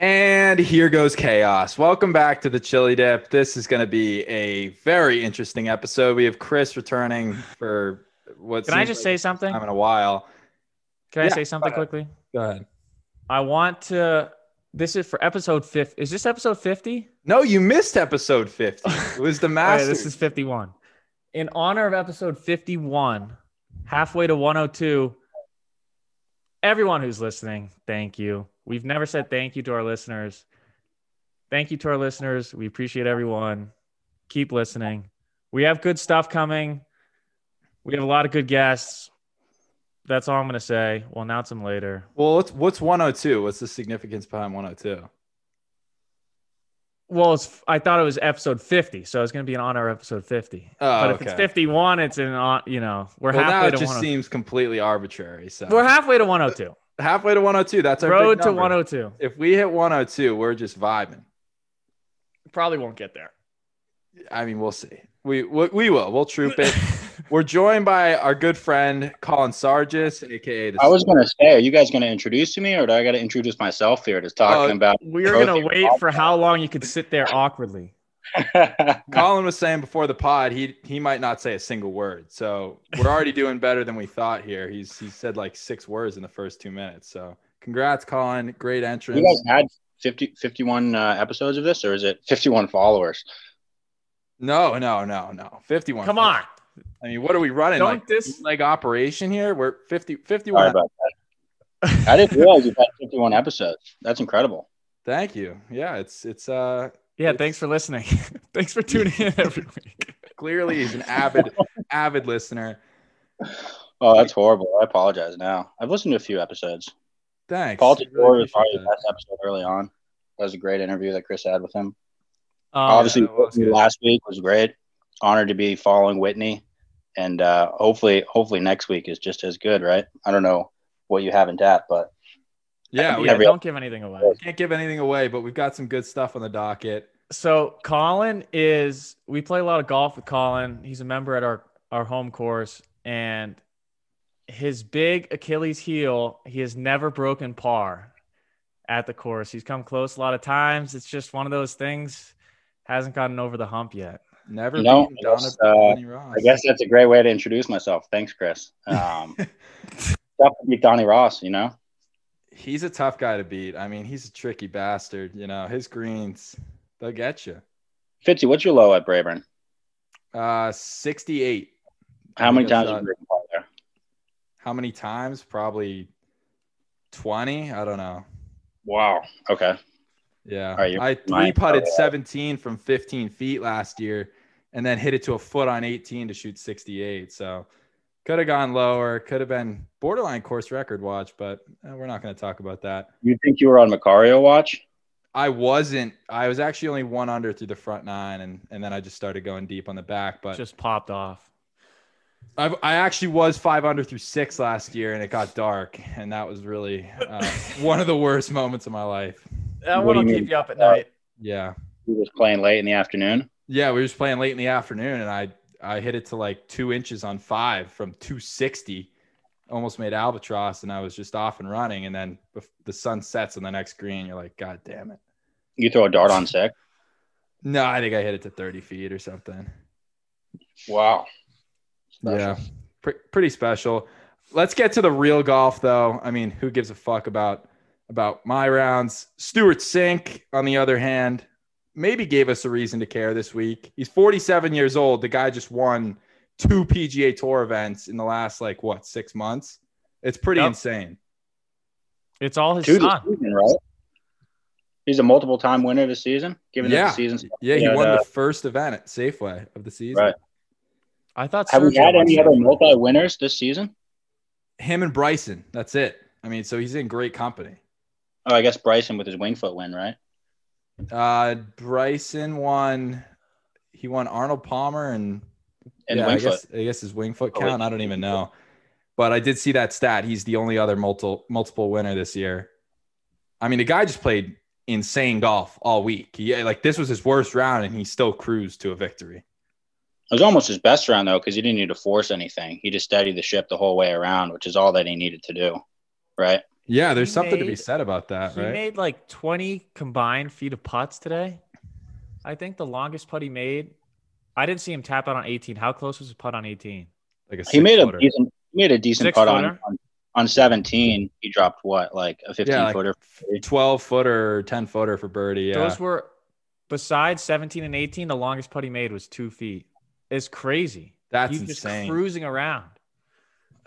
And here goes chaos. Welcome back to the Chili Dip. This is going to be a very interesting episode. We have Chris returning for what? Can I just like say something? I'm in a while. Can I say something quickly? Go ahead. I want to. This is for episode 50. Is this episode 50? No, you missed episode fifty. It was the yeah, master. this is 51. In honor of episode 51, halfway to 102, everyone who's listening, thank you. We've never said thank you to our listeners. Thank you to our listeners. We appreciate everyone. Keep listening. We have good stuff coming. We have a lot of good guests. That's all I'm going to say. We'll announce them later. well, what's what's one hundred two? What's the significance behind one hundred two? Well, it's, I thought it was episode 50, so it's going to be an honor of episode 50. Oh, but if it's 51, it's an on. You know, we're Well, now halfway it to just 102. seems completely arbitrary. So We're halfway to 102. Halfway to one hundred two. That's our Road to 102. If we hit one hundred two, we're just vibing. Probably won't get there. I mean, we'll see. We we, we will. We'll troop it. We're joined by our good friend Colin Sargis, aka the I was gonna say, are you guys gonna introduce to me, or do I got to introduce myself here? Just talking Uh, about. We're gonna wait for how long you could sit there awkwardly. Colin was saying before the pod, he he might not say a single word. So we're already doing better than we thought here. He's he said like six words in the first two minutes. So congrats, Colin. Great entrance. you guys had 50, 51 uh, episodes of this, or is it fifty-one followers? no, no, no, no. 51. Come on. I mean, what are we running? Don't like dis- like operation here? We're 50 Sorry 51. about that. I didn't realize you had fifty-one episodes. That's incredible. Thank you. Yeah, it's it's uh Yeah, thanks for listening. thanks for tuning in every week. clearly he's an avid avid listener. Oh, that's horrible. I apologize. Now I've listened to a few episodes. Thanks. Paul I really was probably appreciate the best episode early on. That was a great interview that Chris had with him. Um, Obviously, that was good. last week was great. Honored to be following Whitney, and uh, hopefully, hopefully next week is just as good. Right? I don't know what you have in tap, but Yeah, we yeah, every- don't give anything away. can't give anything away, but we've got some good stuff on the docket. So Colin is we play a lot of golf with Colin. He's a member at our our home course and his big Achilles heel, he has never broken par at the course. He's come close a lot of times. It's just one of those things hasn't gotten over the hump yet. Never You know, beaten Donna, uh, I guess that's a great way to introduce myself. Thanks, Chris. Um, tough to beat Donnie Ross, you know. He's a tough guy to beat. I mean, he's a tricky bastard. You know, his greens, they'll get you. Fitzy, what's your low at Braeburn? Uh, 68. How many times shot- have you broken par there? How many times? Probably 20. I don't know. Wow. Okay. Yeah. Right, I three putted oh, 17 from 15 feet last year and then hit it to a foot on 18 to shoot 68. So could have gone lower, could have been borderline course record watch, but eh, we're not going to talk about that. You think you were on Macario watch? I wasn't, I was actually only one under through the front nine and, and then I just started going deep on the back. But Just popped off. I, I actually was five under through six last year and it got dark. And that was really uh, one of the worst moments of my life. That one will keep you up at night. Yeah. We was playing late in the afternoon. Yeah, we were just playing late in the afternoon, and I I hit it to like two inches on five from 260, almost made albatross, and I was just off and running. And then the sun sets on the next green. You're like, God damn it! You throw a dart on six. No, I think I hit it to 30 feet or something. Wow. Yeah, Pre- pretty special. Let's get to the real golf, though. I mean, who gives a fuck about about my rounds? Stewart Cink, on the other hand, maybe gave us a reason to care this week. He's 47 years old. The guy just won two PGA Tour events in the last like what six months. It's pretty Yep. insane. It's all his Two this son. season, right? He's a multiple time winner this season, given Yeah. that the season. Yeah, he Yeah, won uh, the first event at Safeway of the season. Right. I thought Have we had any other multi winners this season? Him and Bryson. That's it. I mean, so he's in great company. Oh, I guess Bryson with his Winged Foot win, right? Uh, Bryson won. He won Arnold Palmer and And yeah, I guess I guess his Winged Foot Oh, count. I don't even know, but I did see that stat. He's the only other multiple multiple winner this year. I mean, the guy just played insane golf all week. Yeah, like this was his worst round, and he still cruised to a victory. It was almost his best round though, because he didn't need to force anything. He just steadied the ship the whole way around, which is all that he needed to do. Right? Yeah, there's He something to be said about that, He right? made like 20 combined feet of putts today. I think the longest putt he made. I didn't see him tap out on 18. How close was his putt on 18? like a He made a six-footer. decent he made a decent Six putt on, on on 17. He dropped what like a 15 yeah, like footer. 12 footer 10 footer for birdie. Yeah. Those were besides 17 and 18, the longest putt he made was two feet. It's crazy. That's He's just insane. cruising around.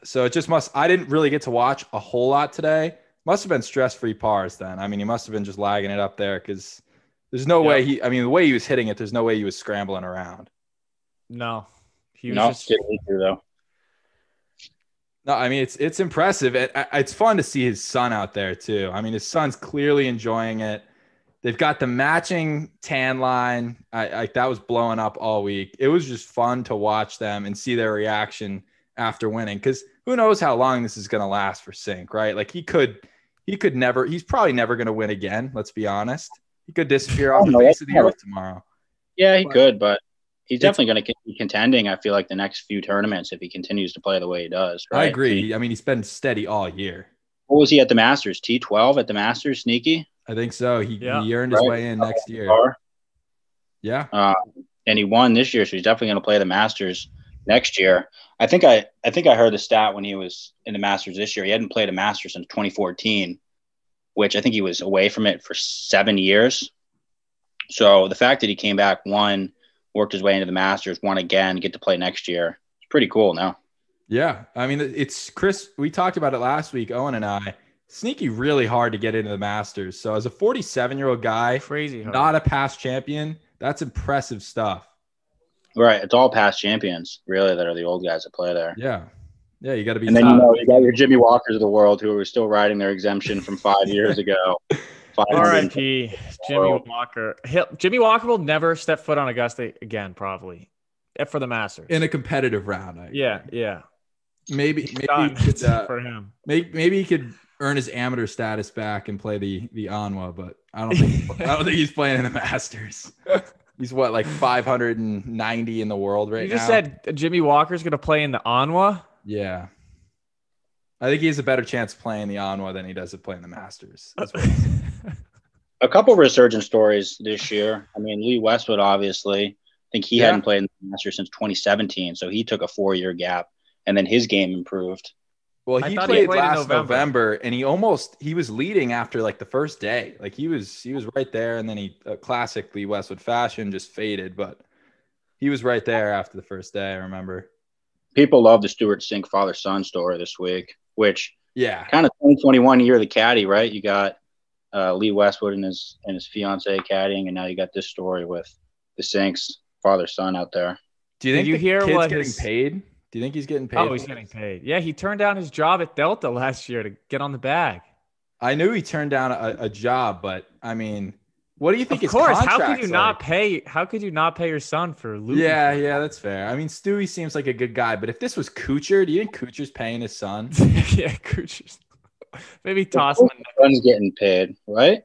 So it just must. I didn't really get to watch a whole lot today. Must have been stress-free pars then. I mean, he must have been just lagging it up there because there's no Yep. way he. I mean, the way he was hitting it, there's no way he was scrambling around. No, he was No, just didn't need to, though. No, I mean it's it's impressive. It, it's fun to see his son out there too. I mean, his son's clearly enjoying it. They've got the matching tan line. I, I that was blowing up all week. It was just fun to watch them and see their reaction after winning. Because who knows how long this is going to last for Cink, right? Like he could, he could never. He's probably never going to win again. Let's be honest. He could disappear oh, off the face of the earth tomorrow. Yeah, he But- could, but he's definitely going to be contending. I feel like the next few tournaments if he continues to play the way he does. Right? I agree. I mean, he's been steady all year. What was he at the Masters? T twelve at the Masters, sneaky. I think so. He, Yeah. he earned his Right. way in next year. Par. Yeah. Uh, and he won this year, so he's definitely going to play the Masters next year. I think I I think I heard the stat when he was in the Masters this year. He hadn't played a Masters since 2014, which I think he was away from it for seven years. So the fact that he came back, won, worked his way into the Masters, won again, get to play next year, it's pretty cool. Now, Yeah, I mean, it's Chris. We talked about it last week. Owen and I. Sneaky, really hard to get into the Masters. So as a 47 year old guy, crazy. hard. not a past champion, that's impressive stuff. Right? It's all past champions, really, that are the old guys that play there. Yeah, yeah, you got to be. And then you know you got your Jimmy Walkers of the world who are still riding their exemption from five years ago. R.I.P. Jimmy Walker. He'll, Jimmy Walker will never step foot on Augusta again, probably, for the Masters. in a competitive round. I, yeah, yeah. maybe maybe done he could, uh, for him. maybe maybe he could earn his amateur status back and play the the ANWA, but I don't think I don't think he's playing in the Masters. He's what like 590 in the world right you just now. said Jimmy Walker's going to play in the ANWA. Yeah. I think he has a better chance of playing the ANWA than he does of playing the Masters. That's what a couple resurgent stories this year. I mean, Lee Westwood, obviously, I think he Yeah. hadn't played in the Masters since 2017, so he took a four-year gap, and then his game improved. Well, he thought he played, played last November. November. and he almost he was leading after like the first day. Like he was he was right there, and then he uh, classically Westwood fashion just faded, but he was right there after the first day. I remember. People love the Stewart Cink father-son story this week, which Yeah, kind of 2021 year of the caddy, right? You got uh, Lee Westwood and his and his fiance caddying, and now you got this story with the Cinks father-son out there. do you Did think you the hear kid's what getting his- paid? Do you think he's getting paid? Oh, he's getting this? paid. Yeah, he turned down his job at Delta last year to get on the bag. I knew he turned down a, a job, but I mean, what do you think? Of his course, how could contract's you not pay? How could you not pay your son for losing? Yeah, yeah, that's fair. I mean, Stewie seems like a good guy, but if this was Kuchar, do you think Kuchar's paying his son? yeah, Coochers. Maybe toss him. a Son's getting paid, right?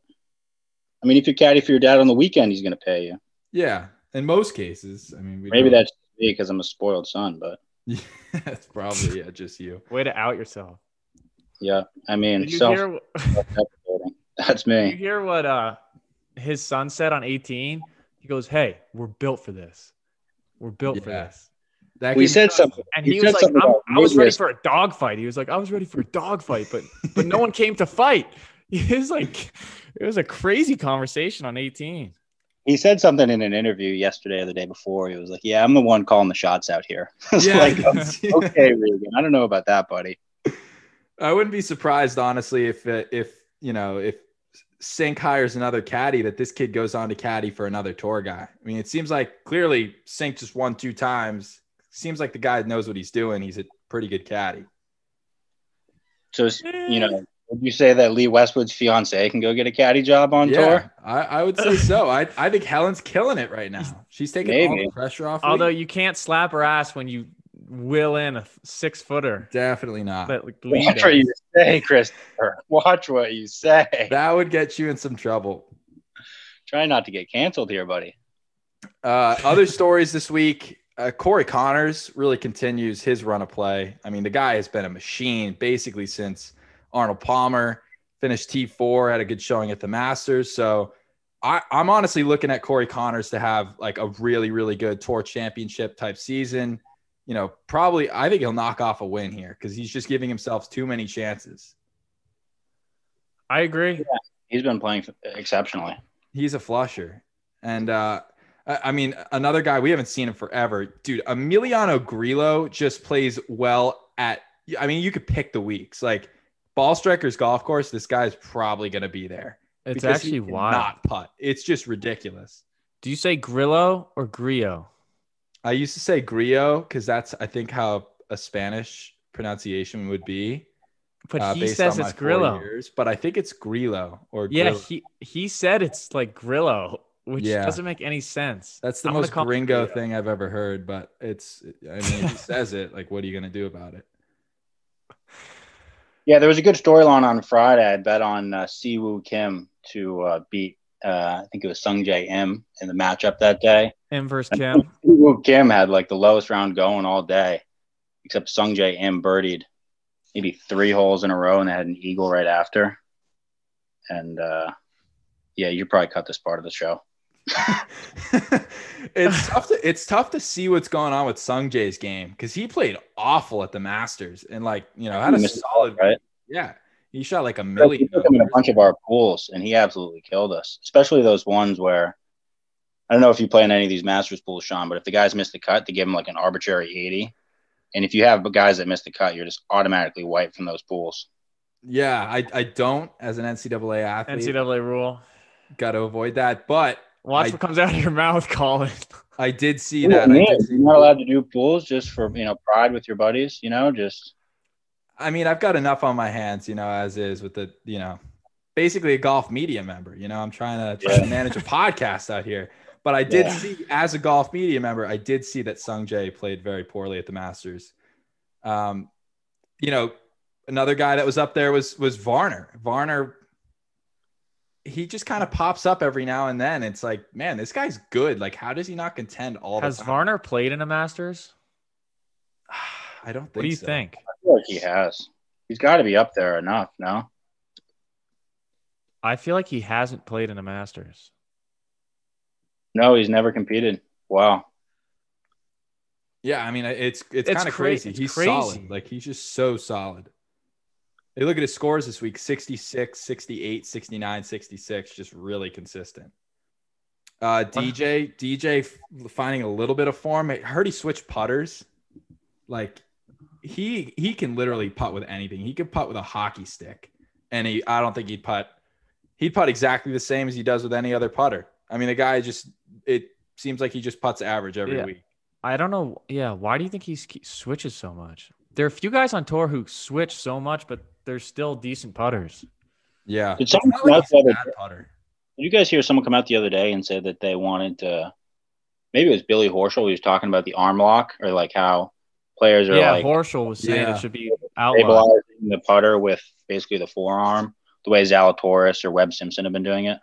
I mean, if you caddy for your dad on the weekend, he's going to pay you. Yeah, in most cases. I mean, we Maybe don't- that's me because I'm a spoiled son, but that's probably yeah, just you. Way to out yourself. yeah, I mean, Did you self hear? deprecating. That's Did you hear what uh his son said on 18? He goes, "Hey, we're built for this. We're built for this." That We gave me- said something. And He he, was like, I'm, "I was ready for a dogfight." He was like, "I was ready for a dogfight, but but no one came to fight." He was like, it was a crazy conversation on 18. He said something in an interview yesterday or the day before. He was like, "Yeah, I'm the one calling the shots out here." Yeah. like, "Okay, Reagan, I don't know about that, buddy." I wouldn't be surprised, honestly, if uh, if you know if Cink hires another caddy, that this kid goes on to caddy for another tour guy. I mean, it seems like clearly Cink just won two times. Seems like the guy knows what he's doing. He's a pretty good caddy. So, you know, would you say that Lee Westwood's fiance can go get a caddy job on yeah, tour? I, I would say so. I I think Helen's killing it right now. She's taking all the pressure off. Although Lee. you can't slap her ass when you will in a six footer. definitely not. But like, Lee Watch what you say, Christopher. Watch what you say. That would get you in some trouble. Try not to get canceled here, buddy. Uh, other stories this week. Uh, Corey Conners really continues his run of play. I mean, the guy has been a machine basically since Arnold Palmer. finished T4, had a good showing at the Masters. So I, I'm honestly looking at Corey Conners to have like a really, really good tour championship type season. You know, probably I think he'll knock off a win here because he's just giving himself too many chances. I agree. Yeah, he's been playing exceptionally. He's a flusher. And uh I mean, another guy we haven't seen him forever, dude. Emiliano Grillo just plays well at. I mean, you could pick the weeks. Like Ball Strikers Golf Course, this guy's probably going to be there. It's actually wild. Not putt. It's just ridiculous. Do you say Grillo or Grillo? I used to say Grillo because that's I think how a Spanish pronunciation would be. But uh, he says it's Grillo. Years, but I think it's Grillo or Grillo. yeah. He he said it's like Grillo which yeah. doesn't make any sense. That's the I'm most gringo thing I've ever heard, but it's I mean he says it, like what are you gonna do about it? Yeah, there was a good storyline on Friday. I bet on uh, Siwoo Kim to uh, beat uh, I think it was Sung Jae Im in the matchup that day. Im versus Kim. Siwoo Kim had like the lowest round going all day, except Sung Jae Im birdied maybe three holes in a row and they had an eagle right after. And uh, yeah, you probably cut this part of the show. it's tough to it's tough to see what's going on with Sung Jae's game because he played awful at the Masters and like you know had a solid right. Yeah, he shot like a million. He took him in a bunch of our pools and he absolutely killed us, especially those ones where I don't know if you play in any of these Masters pools, Sean, but if the guys miss the cut, they give him like an arbitrary eighty, and if you have guys that miss the cut, you're just automatically wiped from those pools. Yeah, I I don't as an NCAA athlete. NCAA rule. Got to avoid that, but Watch I, what comes out of your mouth, Colin. I did see that. Did see You're not allowed to do pools just for you know pride with your buddies. You know, just. I mean, I've got enough on my hands, you know, as is with the, you know, basically a golf media member. You know, I'm trying to, try yeah. to manage a podcast out here. But I did yeah. see, as a golf media member, I did see that Sung Jae played very poorly at the Masters. Um, you know, another guy that was up there was was Varner. Varner he just kind of pops up every now and then. It's like, man, this guy's good. Like, how does he not contend all Has the time? Has Varner played in a Masters? I don't think. What do you so. think? I feel like he has. He's got to be up there enough. No. I feel like he hasn't played in a Masters. No, he's never competed. Wow. Yeah, I mean, it's it's, it's kind of cra- crazy. He's crazy. solid. Like he's just so solid. They look at his scores this week 66, 68, 69, 66, just really consistent. Uh, DJ, DJ finding a little bit of form. I heard he switched putters. Like he he can literally putt with anything. He could putt with a hockey stick, and he I don't think he'd putt. He'd putt exactly the same as he does with any other putter. I mean, the guy just it seems like he just puts average every yeah. week. I don't know. Yeah, why do you think he switches so much? There are a few guys on tour who switch so much, but they're still decent putters. Yeah. Did someone come out the other putter. Did you guys hear someone come out the other day and say that they wanted to? Maybe it was Billy Horschel. He was talking about the arm lock or like how players are. Yeah, like, Horschel was saying yeah. it should be stabilizing the putter with basically the forearm, the way Zalatoris or Webb Simpson have been doing it.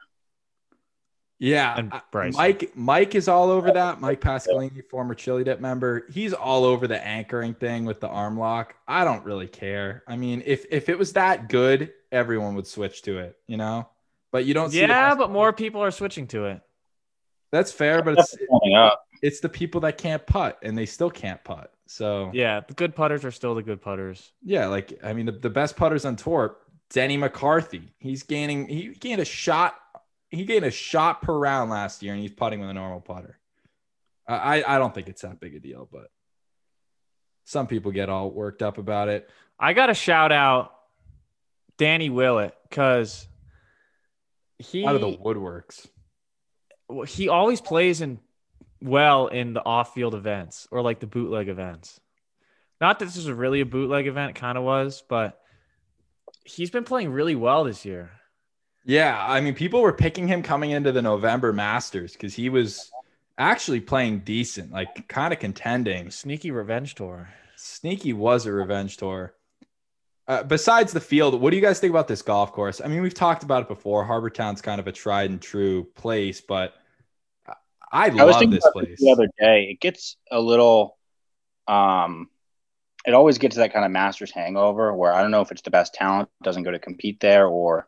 Yeah, Mike. Mike is all over that. Mike Pasqualini, former Chili Dip member, he's all over the anchoring thing with the arm lock. I don't really care. I mean, if if it was that good, everyone would switch to it, you know. But you don't. Yeah, but more people are switching to it. That's fair, but it's it's the people that can't putt and they still can't putt. So yeah, the good putters are still the good putters. Yeah, like I mean, the, the best putters on tour, Denny McCarthy. He's gaining. He gained a shot he gained a shot per round last year, and he's putting with a normal putter. I I don't think it's that big a deal, but some people get all worked up about it. I got to shout out Danny Willett because he out of the woodworks. He always plays in well in the off-field events or like the bootleg events. Not that this is really a bootleg event, kind of was, but he's been playing really well this year. Yeah, I mean, people were picking him coming into the November Masters because he was actually playing decent, like kind of contending. Sneaky revenge tour. Sneaky was a revenge tour. Uh, besides the field, what do you guys think about this golf course? I mean, we've talked about it before. Harbour Town's kind of a tried and true place, but I, I love this place. the other day, it gets a little, um, it always gets that kind of Masters hangover where I don't know if it's the best talent doesn't go to compete there or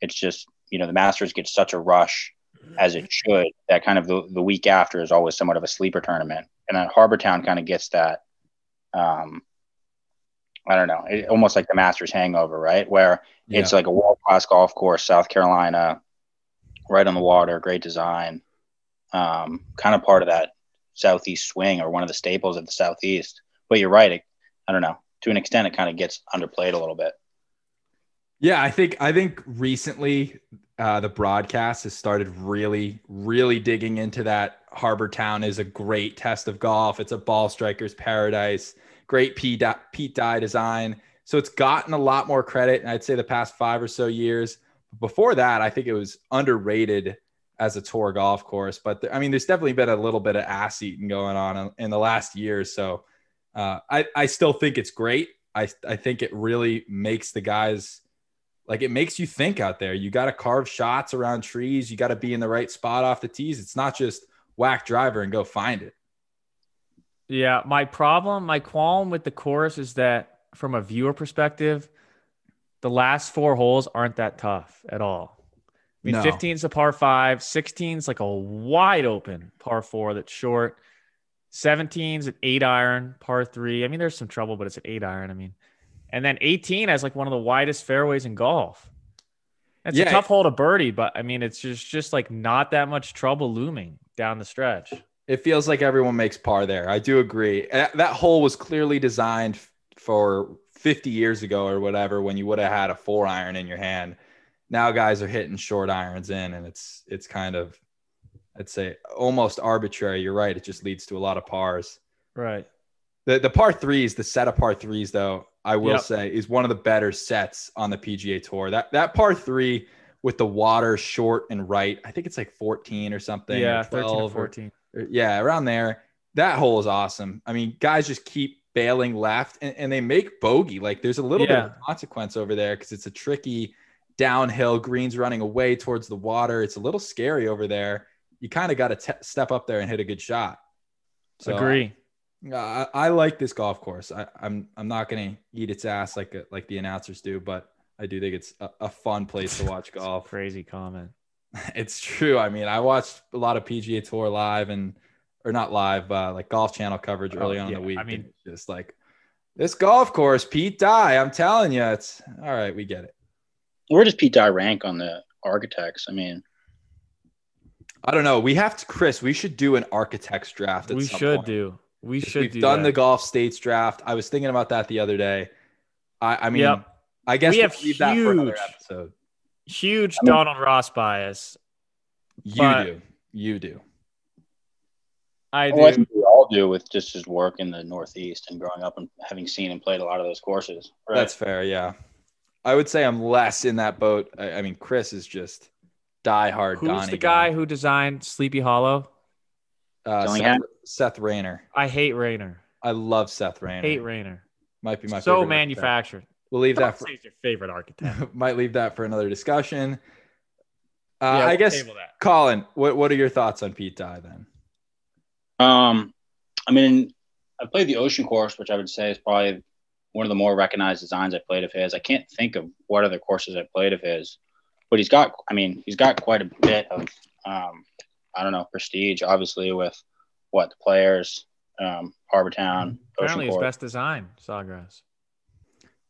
it's just you know the Masters gets such a rush as it should that kind of the, the week after is always somewhat of a sleeper tournament. And then Harbour Town kind of gets that um I don't know it, almost like the Masters hangover right? Where yeah. it's like a world class golf course South Carolina right on the water great design um kind of part of that southeast swing or one of the staples of the southeast. But you're right it, I don't know to an extent it kind of gets underplayed a little bit yeah, I think I think recently uh, the broadcast has started really, really digging into that. Harbour Town is a great test of golf. It's a ball striker's paradise. Great Pete Dye design. So it's gotten a lot more credit. And I'd say the past five or so years. Before that, I think it was underrated as a tour golf course. But I mean, there's definitely been a little bit of ass eating going on in the last year. So uh, I, I still think it's great. I, I think it really makes the guys like it makes you think out there. You got to carve shots around trees. You got to be in the right spot off the tees. It's not just whack driver and go find it. Yeah, my problem, my qualm with the course is that from a viewer perspective, the last four holes aren't that tough at all. I mean, no. 15 is a par five, 16 is like a wide open par four that's short. 17 is an eight iron, par three. I mean, there's some trouble, but it's an eight iron. I mean, and then 18 has like one of the widest fairways in golf. It's yeah. a tough hole to birdie, but I mean, it's just just like not that much trouble looming down the stretch. It feels like everyone makes par there. I do agree. Uh, that hole was clearly designed for 50 years ago or whatever when you would have had a four iron in your hand. Now guys are hitting short irons in, and it's it's kind of I'd say almost arbitrary. You're right. It just leads to a lot of pars. Right. The the par threes, the set of par threes though, I will yep. say, is one of the better sets on the PGA Tour. That that par three with the water short and right, I think it's like 14 or something. Yeah, or 13 or 14. Or, or, yeah, around there. That hole is awesome. I mean, guys just keep bailing left and, and they make bogey. Like there's a little yeah. bit of consequence over there because it's a tricky downhill, greens running away towards the water. It's a little scary over there. You kind of got to step up there and hit a good shot. So, Agree. I, I like this golf course. I, am I'm, I'm not gonna eat its ass like like the announcers do, but I do think it's a, a fun place to watch golf. Crazy comment. It's true. I mean, I watched a lot of PGA Tour live and or not live, uh, like Golf Channel coverage oh, early on yeah. in the week. I mean, just like this golf course, Pete Dye. I'm telling you, it's all right. We get it. Where does Pete Dye rank on the architects? I mean, I don't know. We have to, Chris. We should do an architects draft. we should point. do. We should. We've do done that. the golf states draft. I was thinking about that the other day. I, I mean, yep. I guess we have huge, that for another episode. Huge I mean, Donald Ross bias. You do. You do. I do. Well, I think we all do with just his work in the Northeast and growing up and having seen and played a lot of those courses. Right? That's fair. Yeah. I would say I'm less in that boat. I, I mean, Chris is just diehard. Who's Donnie the guy, guy who designed Sleepy Hollow? Uh, Seth, Seth Rayner. I hate Rayner. I love Seth Rayner. Hate Rayner. Might be my so manufactured. Architect. We'll leave Don't that for your favorite architect. might leave that for another discussion. Uh, yeah, I guess, Colin, what what are your thoughts on Pete Dye then? Um, I mean, I played the Ocean Course, which I would say is probably one of the more recognized designs I played of his. I can't think of what other courses I played of his, but he's got. I mean, he's got quite a bit of um, I don't know, prestige, obviously, with what the players, um, Harbour Town, apparently his best design, Sawgrass.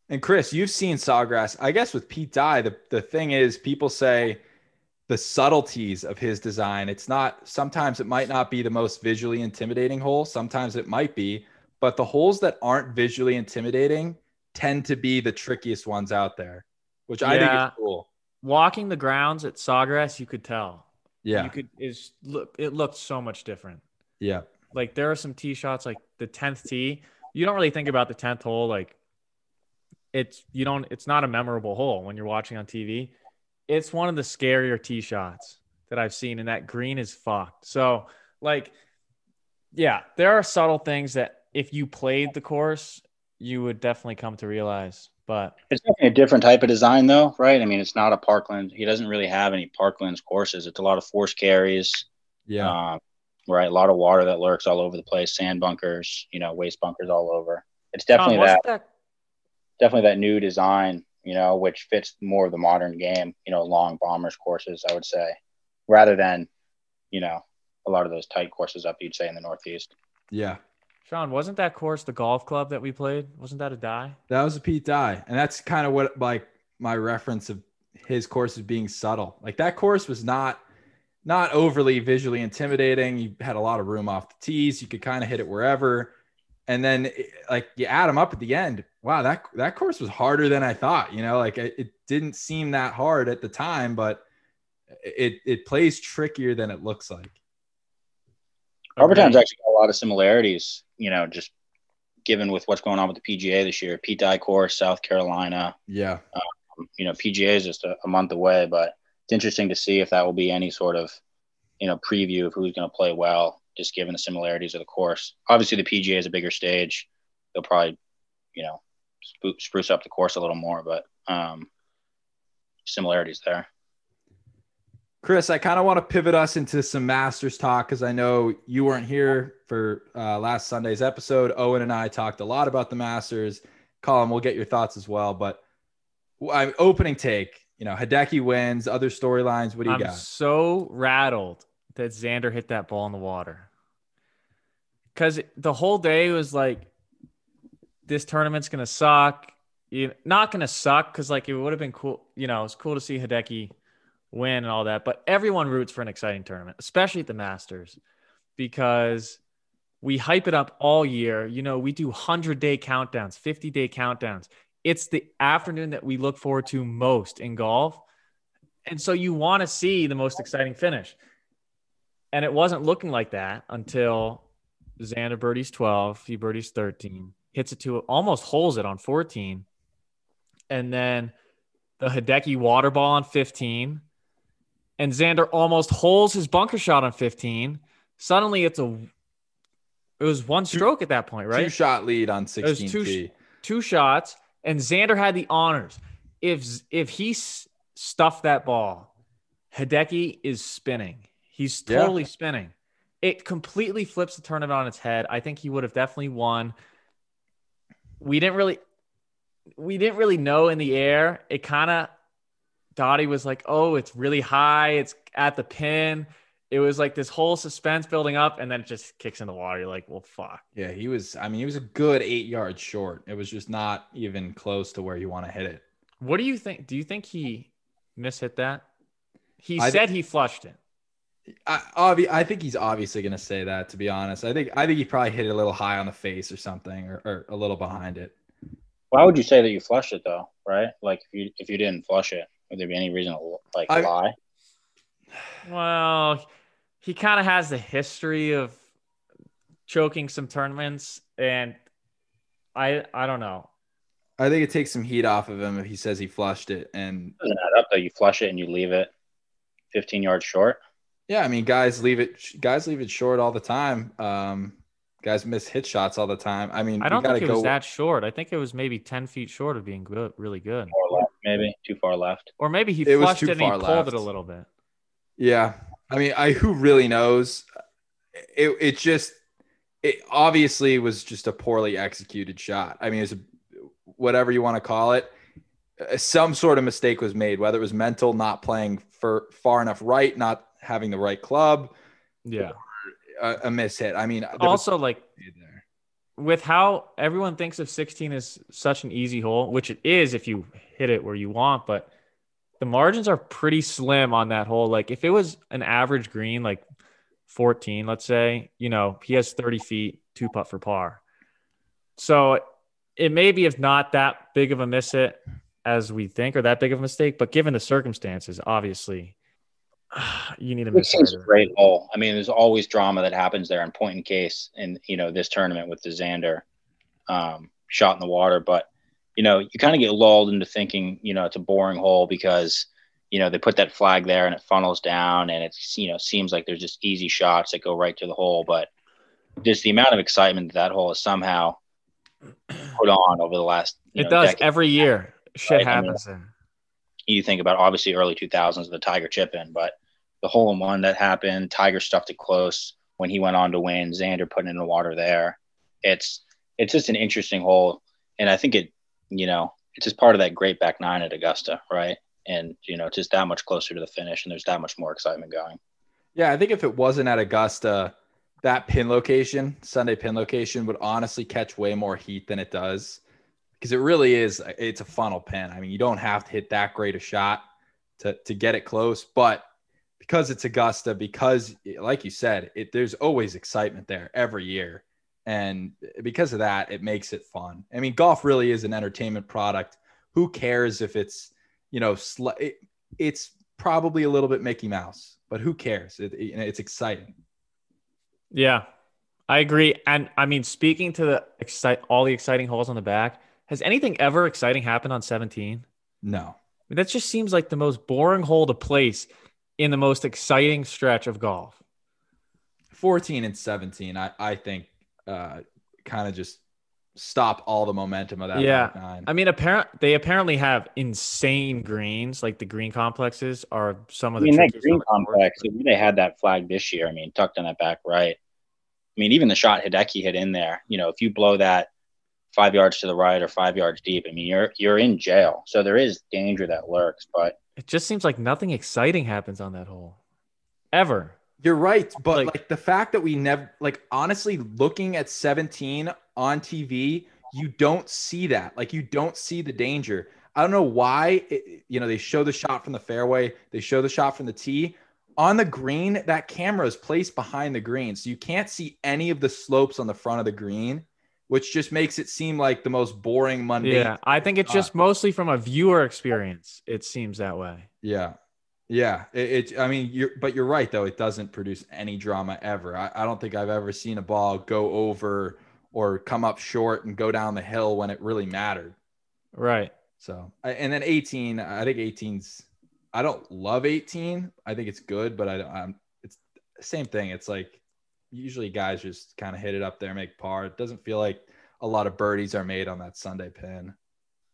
And Chris, you've seen Sawgrass. I guess with Pete Dye, the, the thing is, people say the subtleties of his design. It's not, sometimes it might not be the most visually intimidating hole. Sometimes it might be, but the holes that aren't visually intimidating tend to be the trickiest ones out there, which yeah. I think is cool. Walking the grounds at Sawgrass, you could tell. Yeah. You could is look it looked so much different. Yeah. Like there are some tee shots like the 10th tee. You don't really think about the 10th hole like it's you don't it's not a memorable hole when you're watching on TV. It's one of the scarier tee shots that I've seen and that green is fucked. So like yeah, there are subtle things that if you played the course, you would definitely come to realize. But it's definitely a different type of design, though, right? I mean, it's not a Parkland. He doesn't really have any Parklands courses. It's a lot of force carries. Yeah. Um, right. A lot of water that lurks all over the place, sand bunkers, you know, waste bunkers all over. it's definitely that, that definitely that new design, you know, which fits more of the modern game, you know, long bombers courses, I would say, rather than, you know, a lot of those tight courses up, you'd say in the Northeast. Yeah. Sean, wasn't that course the golf club that we played? Wasn't that a Dye? That was a Pete Dye. And that's kind of what like my reference of his course is being subtle. Like that course was not not overly visually intimidating. You had a lot of room off the tees. You could kind of hit it wherever. And then like you add them up at the end. Wow, that that course was harder than I thought. You know, like it, it didn't seem that hard at the time, but it it plays trickier than it looks like. Harbour Town's actually got a lot of similarities, you know, just given with what's going on with the PGA this year. Pete Dye course, South Carolina. Yeah. Um, you know, PGA is just a, a, month away, but it's interesting to see if that will be any sort of, you know, preview of who's going to play well, just given the similarities of the course. Obviously, the PGA is a bigger stage. They'll probably, you know, spruce up the course a little more, but um, similarities there. Chris, I kind of want to pivot us into some Masters talk because I know you weren't here for uh, last Sunday's episode. Owen and I talked a lot about the Masters. Colin, we'll get your thoughts as well. But I'm opening take. You know, Hideki wins. Other storylines. What do you I'm got? So rattled that Xander hit that ball in the water because the whole day was like, this tournament's gonna suck. You not gonna suck because like it would have been cool. You know, it's cool to see Hideki win and all that. But everyone roots for an exciting tournament, especially at the Masters, because we hype it up all year. You know, we do 100 day countdowns, 50 day countdowns. It's the afternoon that we look forward to most in golf. And so you want to see the most exciting finish. And it wasn't looking like that until Xander birdies 12, he birdies 13, hits it to almost holes it on 14. And then the Hideki water ball on 15 and Xander almost holes his bunker shot on 15. Suddenly it's a it was one stroke at that point, right? Two shot lead on 16 two, two shots, and Xander had the honors. If if he stuffed that ball, Hideki is spinning. He's totally yeah. spinning. It completely flips the tournament on its head. I think he would have definitely won. We didn't really we didn't really know in the air. It kind of Dottie was like, "Oh, it's really high. It's at the pin." It was like this whole suspense building up, and then it just kicks in the water. You're like, "Well, fuck." Yeah, he was. I mean, he was a good eight yards short. It was just not even close to where you want to hit it. What do you think? Do you think he mishit that? He I said th- he flushed it. I, obvi- I think he's obviously going to say that. To be honest, I think I think he probably hit it a little high on the face or something, or, or a little behind it. Why would you say that you flushed it though? Right? Like if you if you didn't flush it, would there be any reason to like I, lie? Well, he kind of has the history of choking some tournaments, and I I don't know. I think it takes some heat off of him if he says he flushed it and doesn't add up though. You flush it and you leave it 15 yards short. Yeah, I mean, guys leave it. Guys leave it short all the time. Um, guys miss hit shots all the time. I mean, I don't think it go... was that short. I think it was maybe 10 feet short of being good, really good maybe too far left. Or maybe he it flushed it and he pulled it a little bit. Yeah. I mean, I who really knows? It it just it obviously was just a poorly executed shot. I mean, it's whatever you want to call it. Uh, some sort of mistake was made, whether it was mental, not playing for far enough right, not having the right club. Yeah. A, a miss hit. I mean, also was, like with how everyone thinks of 16 as such an easy hole, which it is if you hit it where you want, but the margins are pretty slim on that hole. Like if it was an average green, like 14, let's say, you know, he has 30 feet, two putt for par. So it may be if not that big of a miss it as we think or that big of a mistake, but given the circumstances, obviously you need a miss. It a great hole. I mean, there's always drama that happens there in point in case in, you know, this tournament with the Xander um, shot in the water, but you know, you kind of get lulled into thinking, you know, it's a boring hole because, you know, they put that flag there and it funnels down and it's, you know, seems like there's just easy shots that go right to the hole. But just the amount of excitement that, that hole is somehow put on over the last, it know, does every year. Shit right? happens. I mean, you think about obviously early 2000s, the Tiger chip in, but the hole in one that happened, Tiger stuffed it close when he went on to win, Xander putting in the water there. It's, it's just an interesting hole, and I think it, you know, it's just part of that great back nine at Augusta, right? And you know, it's just that much closer to the finish, and there's that much more excitement going. Yeah, I think if it wasn't at Augusta, that pin location, Sunday pin location, would honestly catch way more heat than it does because it really is. It's a funnel pin. I mean, you don't have to hit that great a shot to to get it close, but because it's Augusta, because like you said, it there's always excitement there every year, and because of that, it makes it fun. I mean, golf really is an entertainment product. Who cares if it's you know sl- it, it's probably a little bit Mickey Mouse, but who cares? It, it, it's exciting. Yeah, I agree. And I mean, speaking to the excite all the exciting holes on the back, has anything ever exciting happened on 17? No. I mean, that just seems like the most boring hole to place in the most exciting stretch of golf. 14 and 17, I, I think uh, kind of just stop all the momentum of that. Yeah. I mean, apparent they apparently have insane greens. Like the green complexes are some of the. I mean, that green complex. They had that flag this year. I mean, tucked in that back right. I mean, even the shot Hideki hit in there. You know, if you blow that five yards to the right or five yards deep, I mean, you're you're in jail. So there is danger that lurks. But it just seems like nothing exciting happens on that hole, ever. You're right, but like, like, the fact that we never like honestly looking at 17 on TV, you don't see that. Like you don't see the danger. I don't know why. It, you know, they show the shot from the fairway, they show the shot from the tee. On the green, that camera is placed behind the green, so you can't see any of the slopes on the front of the green, which just makes it seem like the most boring Monday. Yeah, I think it's just mostly from a viewer experience. It seems that way. Yeah, yeah, it, it, I mean, you're, but you're right though. It doesn't produce any drama ever. I, I don't think I've ever seen a ball go over or come up short and go down the hill when it really mattered. Right. So, and then 18, I think 18's. I don't love 18. I think it's good, but I, I'm. It's same thing. It's like usually guys just kind of hit it up there, make par. It doesn't feel like a lot of birdies are made on that Sunday pin.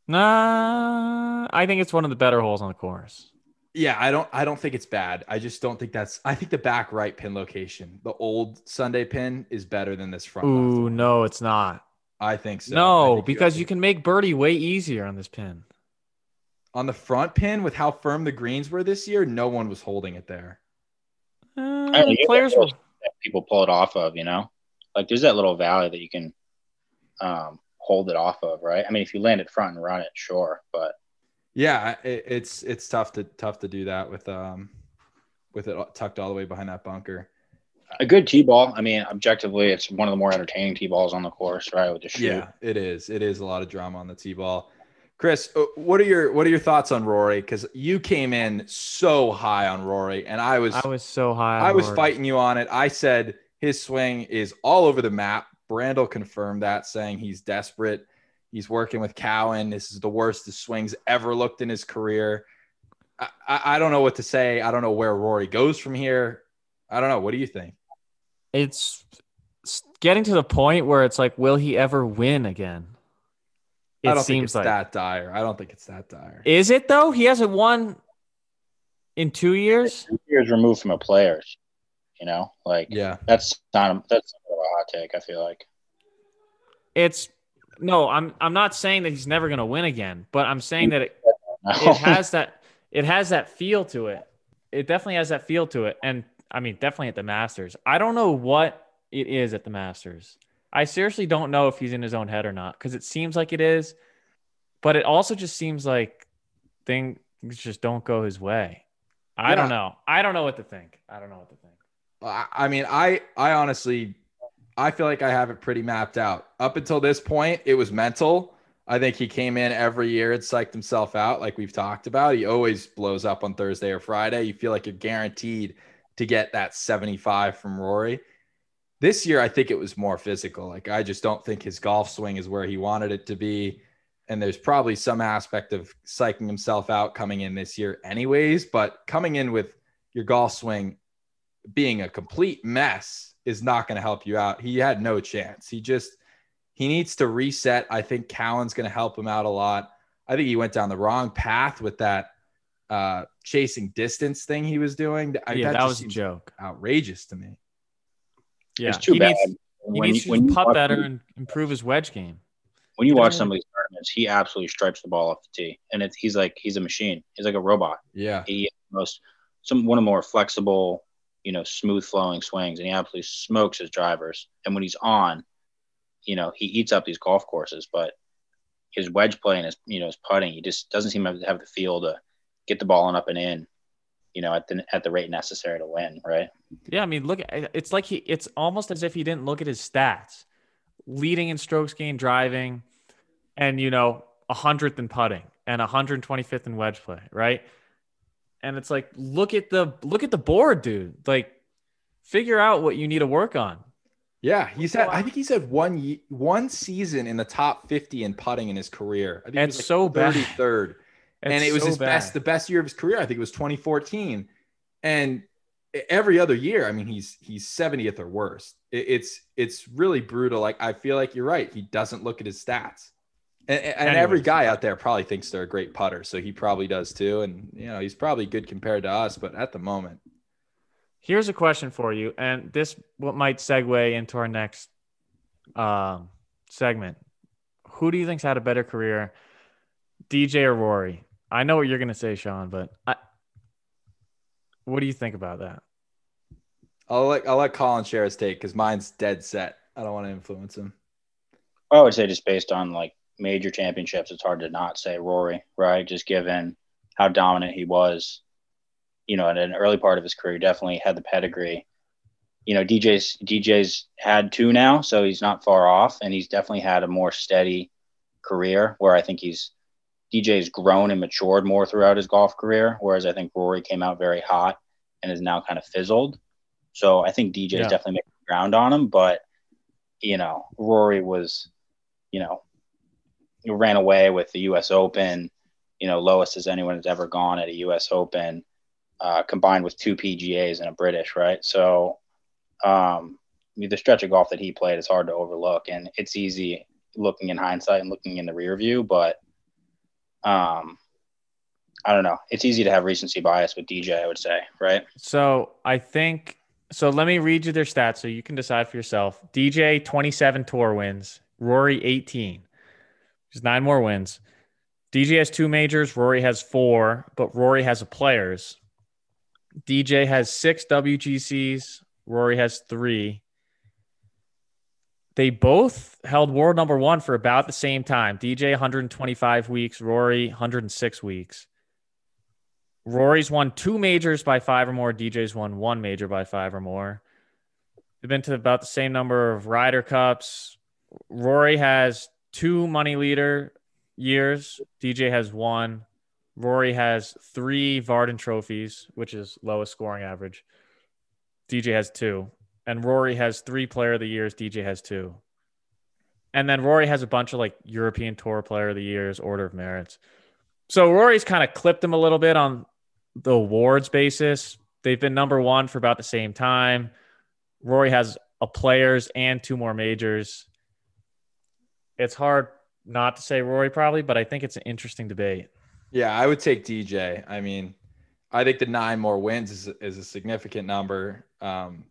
Nah, I think it's one of the better holes on the course. Yeah, I don't I don't think it's bad. I just don't think that's I think the back right pin location, the old Sunday pin is better than this front. Ooh, no, it's not. I think so. No, think because you, you can make birdie way easier on this pin. On the front pin with how firm the greens were this year, no one was holding it there. Uh, players were people pull it off of, you know? Like there's that little valley that you can um, hold it off of, right? I mean, if you land it front and run it, sure, but yeah, it, it's it's tough to tough to do that with um with it tucked all the way behind that bunker. A good tee ball. I mean, objectively, it's one of the more entertaining tee balls on the course, right? With the shoot. Yeah, it is. It is a lot of drama on the tee ball. Chris, uh, what are your what are your thoughts on Rory? Because you came in so high on Rory, and I was I was so high. I was Rory. fighting you on it. I said his swing is all over the map. Brandel confirmed that, saying he's desperate. He's working with Cowen. This is the worst the swings ever looked in his career. I, I, I don't know what to say. I don't know where Rory goes from here. I don't know. What do you think? It's getting to the point where it's like, will he ever win again? It I don't think it's like, that dire. I don't think it's that dire. Is it though? He hasn't won in two years. Two years removed from a players. You know, like yeah, that's not that's not a hot take. I feel like it's no, I'm I'm not saying that he's never going to win again, but I'm saying that it, it has that it has that feel to it. It definitely has that feel to it, and I mean, definitely at the Masters. I don't know what it is at the Masters. I seriously don't know if he's in his own head or not because it seems like it is, but it also just seems like things just don't go his way. I yeah. don't know. I don't know what to think. I don't know what to think. I mean, I I honestly I feel like I have it pretty mapped out. Up until this point, it was mental. I think he came in every year and psyched himself out, like we've talked about. He always blows up on Thursday or Friday. You feel like you're guaranteed to get that 75 from Rory. This year, I think it was more physical. Like, I just don't think his golf swing is where he wanted it to be. And there's probably some aspect of psyching himself out coming in this year, anyways. But coming in with your golf swing being a complete mess is not going to help you out. He had no chance. He just he needs to reset. I think Cowen's going to help him out a lot. I think he went down the wrong path with that uh, chasing distance thing he was doing. Yeah, that, that was a joke. Outrageous to me. Yeah, it's too bad. Needs... He when needs you, to putt better him- and improve his wedge game. when you He watch some of these tournaments, he absolutely stripes the ball off the tee, and it's he's like he's a machine. He's like a robot. Yeah. He most some one of the more flexible, you know, smooth flowing swings, and he absolutely smokes his drivers. And when he's on, you know, he eats up these golf courses. But his wedge play and his you know his putting, he just doesn't seem to have the feel to get the ball on up and in, you know, at the at the rate necessary to win. Right? Yeah, I mean, look, it's like he, it's almost as if he didn't look at his stats, leading in strokes gained driving, and you know, a hundredth in putting and 125th in wedge play, right? And it's like, look at the look at the board, dude. Like, figure out what you need to work on. Yeah, he's had. I think he's had one one season in the top fifty in putting in his career. I think It's so bad. thirty third, and It's it was so his bad. best, the best year of his career. I think it was twenty fourteen, and every other year, I mean, he's he's seventieth or worse. It, it's it's really brutal. Like I feel like you're right. He doesn't look at his stats, and, and every guy out there probably thinks they're a great putter, so he probably does too. And you know, he's probably good compared to us, but at the moment, Here's a question for you, and this what might segue into our next um, segment. Who do you think's had a better career, DJ or Rory? I know what you're gonna say, Sean, but I, what do you think about that? I'll let I'll let Colin share his take because mine's dead set. I don't want to influence him. I would say just based on like major championships, it's hard to not say Rory, right? Just given how dominant he was, you know, in an early part of his career, definitely had the pedigree. You know, DJ's DJ's had two now, so he's not far off, and he's definitely had a more steady career. Where I think he's DJ's grown and matured more throughout his golf career, whereas I think Rory came out very hot and is now kind of fizzled. So I think DJ's Yeah. definitely making ground on him, but you know, Rory was, you know, ran away with the U.S. Open, you know, lowest as anyone has ever gone at a U.S. Open, uh, combined with two PGAs and a British, right? So, um, I mean, the stretch of golf that he played is hard to overlook, and it's easy looking in hindsight and looking in the rear view, but um, I don't know. It's easy to have recency bias with DJ, I would say, right? So I think so. Let me read you their stats so you can decide for yourself. DJ 27 tour wins, Rory 18. There's nine more wins. DJ has two majors, Rory has four, but Rory has a players. DJ has six WGCs, Rory has three. They both held world number one for about the same time. DJ 125 weeks, Rory 106 weeks. Rory's won two majors by five or more. DJ's won one major by five or more. They've been to about the same number of Ryder Cups. Rory has two money leader years. DJ has one. Rory has three Vardon trophies, which is lowest scoring average. DJ has two. And Rory has three player of the years. DJ has two. And then Rory has a bunch of like European Tour player of the years, order of merits. So Rory's kind of clipped him a little bit on the awards basis. They've been number one for about the same time. Rory has a players and two more majors. It's hard not to say Rory probably, but I think it's an interesting debate. Yeah, I would take DJ. I mean, I think the nine more wins is, is a significant number. Um,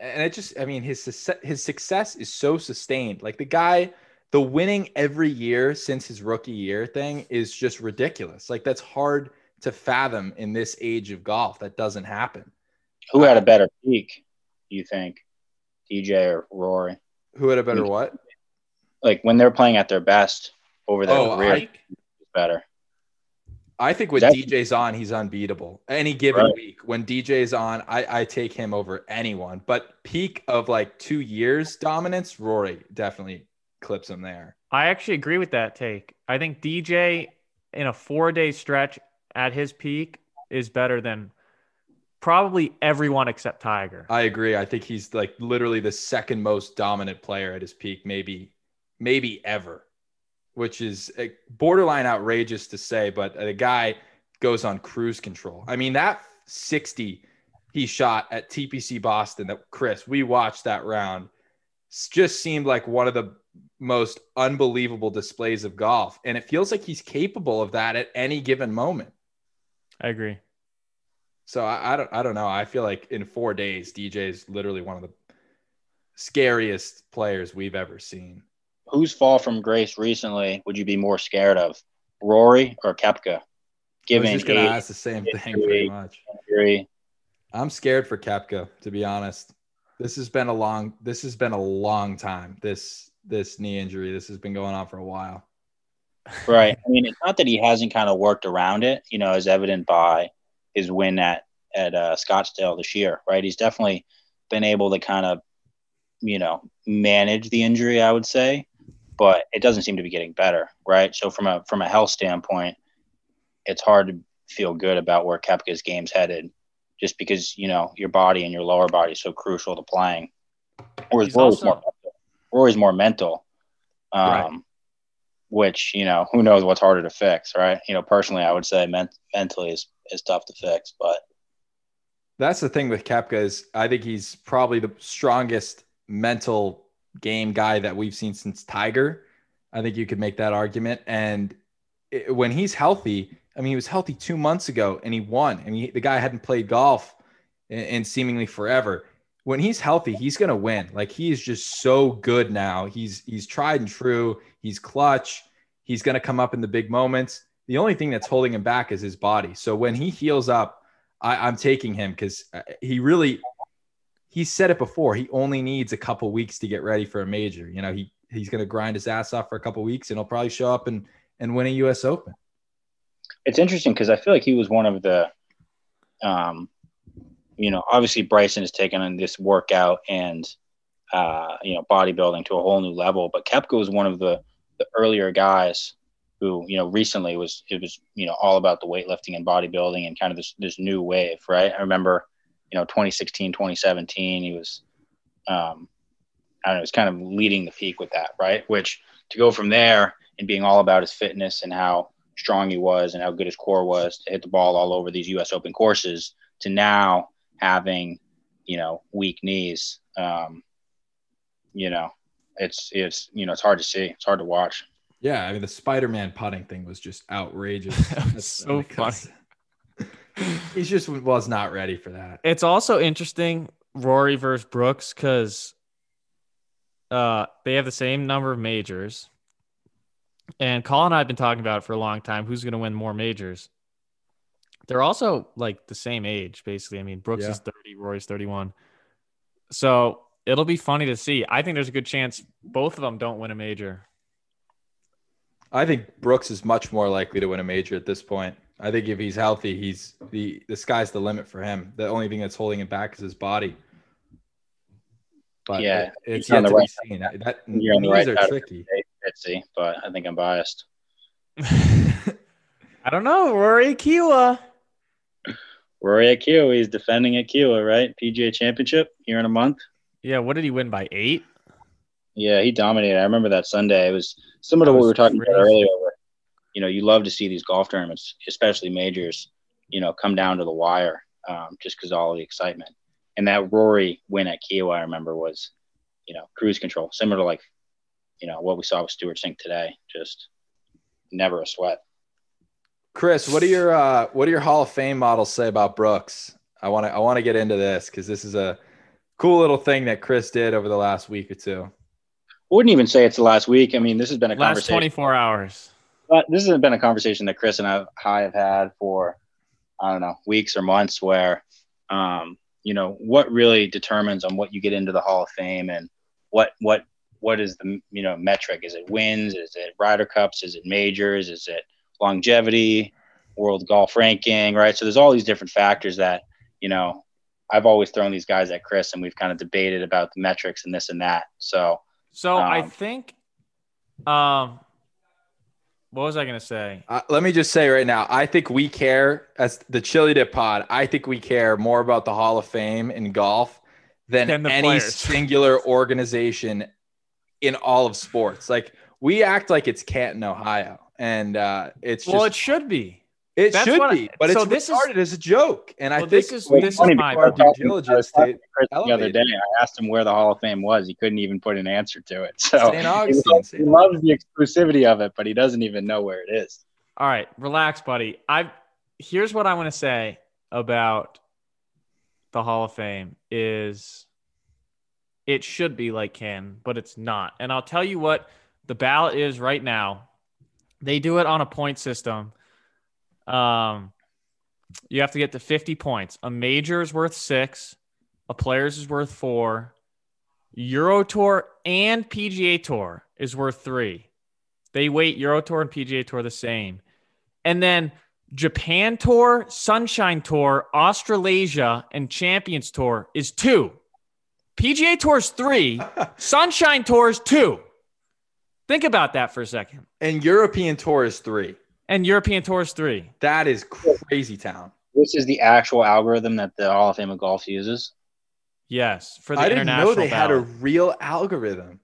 and it just, I mean, his success, his success is so sustained. Like the guy, the winning every year since his rookie year thing is just ridiculous. Like that's hard to fathom in this age of golf. That doesn't happen. Who had a better peak, do you think? DJ or Rory? Who had a better what? Like when they're playing at their best over their Oh, career, I- better. I think with That- DJ's on, he's unbeatable. Any given Right. week, when DJ's on, I, I take him over anyone. But peak of like two years dominance, Rory definitely clips him there. I actually agree with that take. I think DJ in a four day stretch at his peak is better than probably everyone except Tiger. I agree. I think he's like literally the second most dominant player at his peak, maybe, maybe ever, which is uh, borderline outrageous to say. But the guy goes on cruise control. I mean, that 60 he shot at TPC Boston that Chris, we watched that round, just seemed like one of the most unbelievable displays of golf. And it feels like he's capable of that at any given moment. I agree. So I, I don't I don't know. I feel like in four days, DJ is literally one of the scariest players we've ever seen. Whose fall from grace recently would you be more scared of, Rory or Koepka? Giving I was just gonna ask the same thing pretty much. I'm scared for Koepka, to be honest. This has been a long this has been a long time. This this knee injury. This has been going on for a while. Right. I mean, it's not that he hasn't kind of worked around it, you know, as evident by his win at at uh, Scottsdale this year, right? He's definitely been able to kind of, you know, manage the injury, I would say, but it doesn't seem to be getting better, right? So from a from a health standpoint, it's hard to feel good about where Koepka's game's headed, just because you know your body and your lower body is so crucial to playing. Whereas Rory's also- more Rory's more mental, um, right. which you know who knows what's harder to fix, right? You know, personally, I would say men- mentally is is tough to fix, but that's the thing with Koepka is I think he's probably the strongest mental game guy that we've seen since Tiger. I think you could make that argument. And it, when he's healthy, I mean, he was healthy two months ago and he won. I mean, the guy hadn't played golf in, in seemingly forever. When he's healthy, he's going to win. Like he is just so good now. He's he's tried and true. He's clutch. He's going to come up in the big moments. The only thing that's holding him back is his body. So when he heals up, I, I'm taking him because uh, he really he said it before. He only needs a couple weeks to get ready for a major. You know, he he's going to grind his ass off for a couple weeks, and he'll probably show up and and win a U.S. Open. It's interesting because I feel like he was one of the, um, you know, obviously Bryson has taken on this workout and, uh, you know, bodybuilding to a whole new level. But Koepka was one of the the earlier guys who, you know, recently was it was you know all about the weightlifting and bodybuilding and kind of this this new wave, right? I remember, you know, 2016, 2017, he was, um, I don't know, he was kind of leading the peak with that, right? Which to go from there and being all about his fitness and how strong he was and how good his core was to hit the ball all over these U.S. Open courses to now having, you know, weak knees. Um, you know, it's it's you know it's hard to see. It's hard to watch. Yeah, I mean the Spider-Man putting thing was just outrageous. That's so funny. He just was not ready for that. It's also interesting Rory versus Brooks because uh, they have the same number of majors. And Colin and I have been talking about it for a long time. Who's going to win more majors? They're also like the same age, basically. I mean, Brooks yeah. is 30, Rory's 31. So it'll be funny to see. I think there's a good chance both of them don't win a major. I think Brooks is much more likely to win a major at this point. I think if he's healthy, he's the the sky's the limit for him. The only thing that's holding him back is his body. But yeah, it, it's yet to right be seen. That, you're on the right are tricky. Etsy, but I think I'm biased. I don't know. Rory Kiawah. Rory Kiawah. He's defending at Kiawah, right? PGA Championship here in a month. Yeah. What did he win by eight? Yeah, he dominated. I remember that Sunday. It was similar to what we were talking crazy. about earlier. Where, you know, you love to see these golf tournaments, especially majors, you know, come down to the wire um, just because all the excitement. And that Rory win at Kiawah, I remember, was, you know, cruise control, similar to like you know what we saw with Stewart Cink today. Just never a sweat. Chris, what do your uh, what do your Hall of Fame models say about Brooks? I want to I want to get into this because this is a cool little thing that Chris did over the last week or two. I wouldn't even say it's the last week. I mean, this has been a last conversation. 24 hours. But this has been a conversation that Chris and I, have had for I don't know weeks or months. Where, um, you know, what really determines on what you get into the Hall of Fame and what what what is the you know metric? Is it wins? Is it Ryder Cups? Is it majors? Is it longevity? World golf ranking? Right. So there's all these different factors that you know I've always thrown these guys at Chris, and we've kind of debated about the metrics and this and that. So, so um, I think, um, what was I going to say? Uh, let me just say right now, I think we care as the Chili Dip Pod. I think we care more about the Hall of Fame in golf than any players. singular organization in all of sports. Like we act like it's Canton, Ohio, and uh, it's just, well, it should be. It That's should be, but so it's is, as a joke. And well, I think this is this is my due diligence. The other day, I asked him where the Hall of Fame was. He couldn't even put an answer to it. So St. Augustine, he, he loves the exclusivity of it, but he doesn't even know where it is. All right, relax, buddy. I here's what I want to say about the Hall of Fame is it should be like Canton, but it's not. And I'll tell you what the ballot is right now. They do it on a point system. Um, you have to get to 50 points. A major is worth six, a player's is worth four, Euro Tour and PGA Tour is worth three. They weight Euro Tour and PGA Tour the same. And then Japan Tour, Sunshine Tour, Australasia, and Champions Tour is two. PGA Tour is three. Sunshine Tour is two. Think about that for a second. And European Tour is three. And European Tour is three. That is crazy town. This is the actual algorithm that the Hall of Fame of Golf uses. Yes, for the I didn't know they had a real algorithm.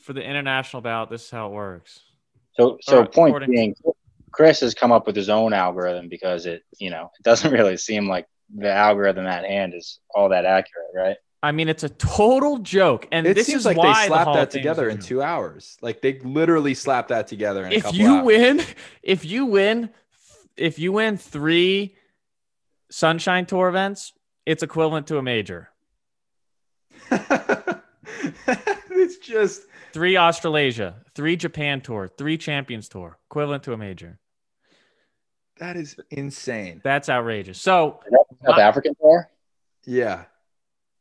for the international ballot. This is how it works. So, so Or point being, Chris has come up with his own algorithm because it, you know, it doesn't really seem like the algorithm at hand is all that accurate, right? I mean, it's a total joke, and It this seems is like why they the slapped Hall that of Fame is together in two hours. Like they literally slapped that together in If couple you hours. win, if you win, if you win three Sunshine Tour events, it's equivalent to a major. it's just Three Australasia, three Japan Tour, three Champions Tour, equivalent to a major. that is insane. That's outrageous. So South My- African tour. Yeah.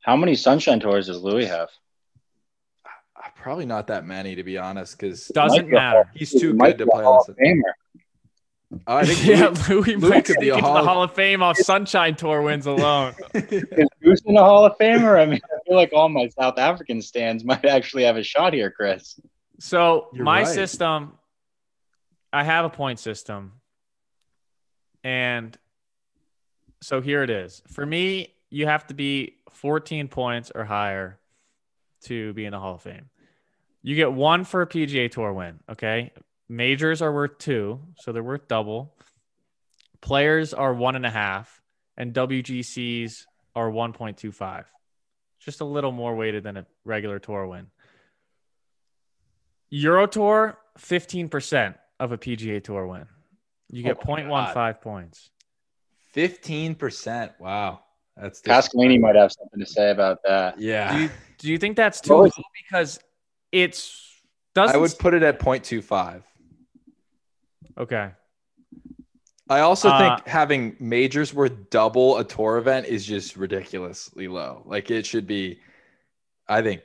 How many Sunshine tours does Louis have? Uh, Probably not that many to be honest, because doesn't Might be matter. he's too good to play Hall on of Famer. Oh, I think yeah, Louis- Louis, Louis might could be sneak a Hall the Hall of Fame off Sunshine Tour wins alone. Is Goosen the Hall of Famer? I mean, I feel like all my South African stands might actually have a shot here, Chris. So You're my right. system, I have a point system, and so here it is. For me, you have to be 14 points or higher to be in the Hall of Fame. You get one for a PGA Tour win. Okay, majors are worth two, so they're worth double. Players are one and a half, and WGCs are 1.25. Just a little more weighted than a regular tour win. Euro Tour, 15% of a PGA Tour win. You get Oh my 0.15 points. Fifteen percent. Wow, that's Pasqualini might have something to say about that. Yeah, Do you, do you think that's too low? Because it's doesn't. I would put it at 0.25. okay. I also Uh, think having majors worth double a tour event is just ridiculously low. Like it should be, I think,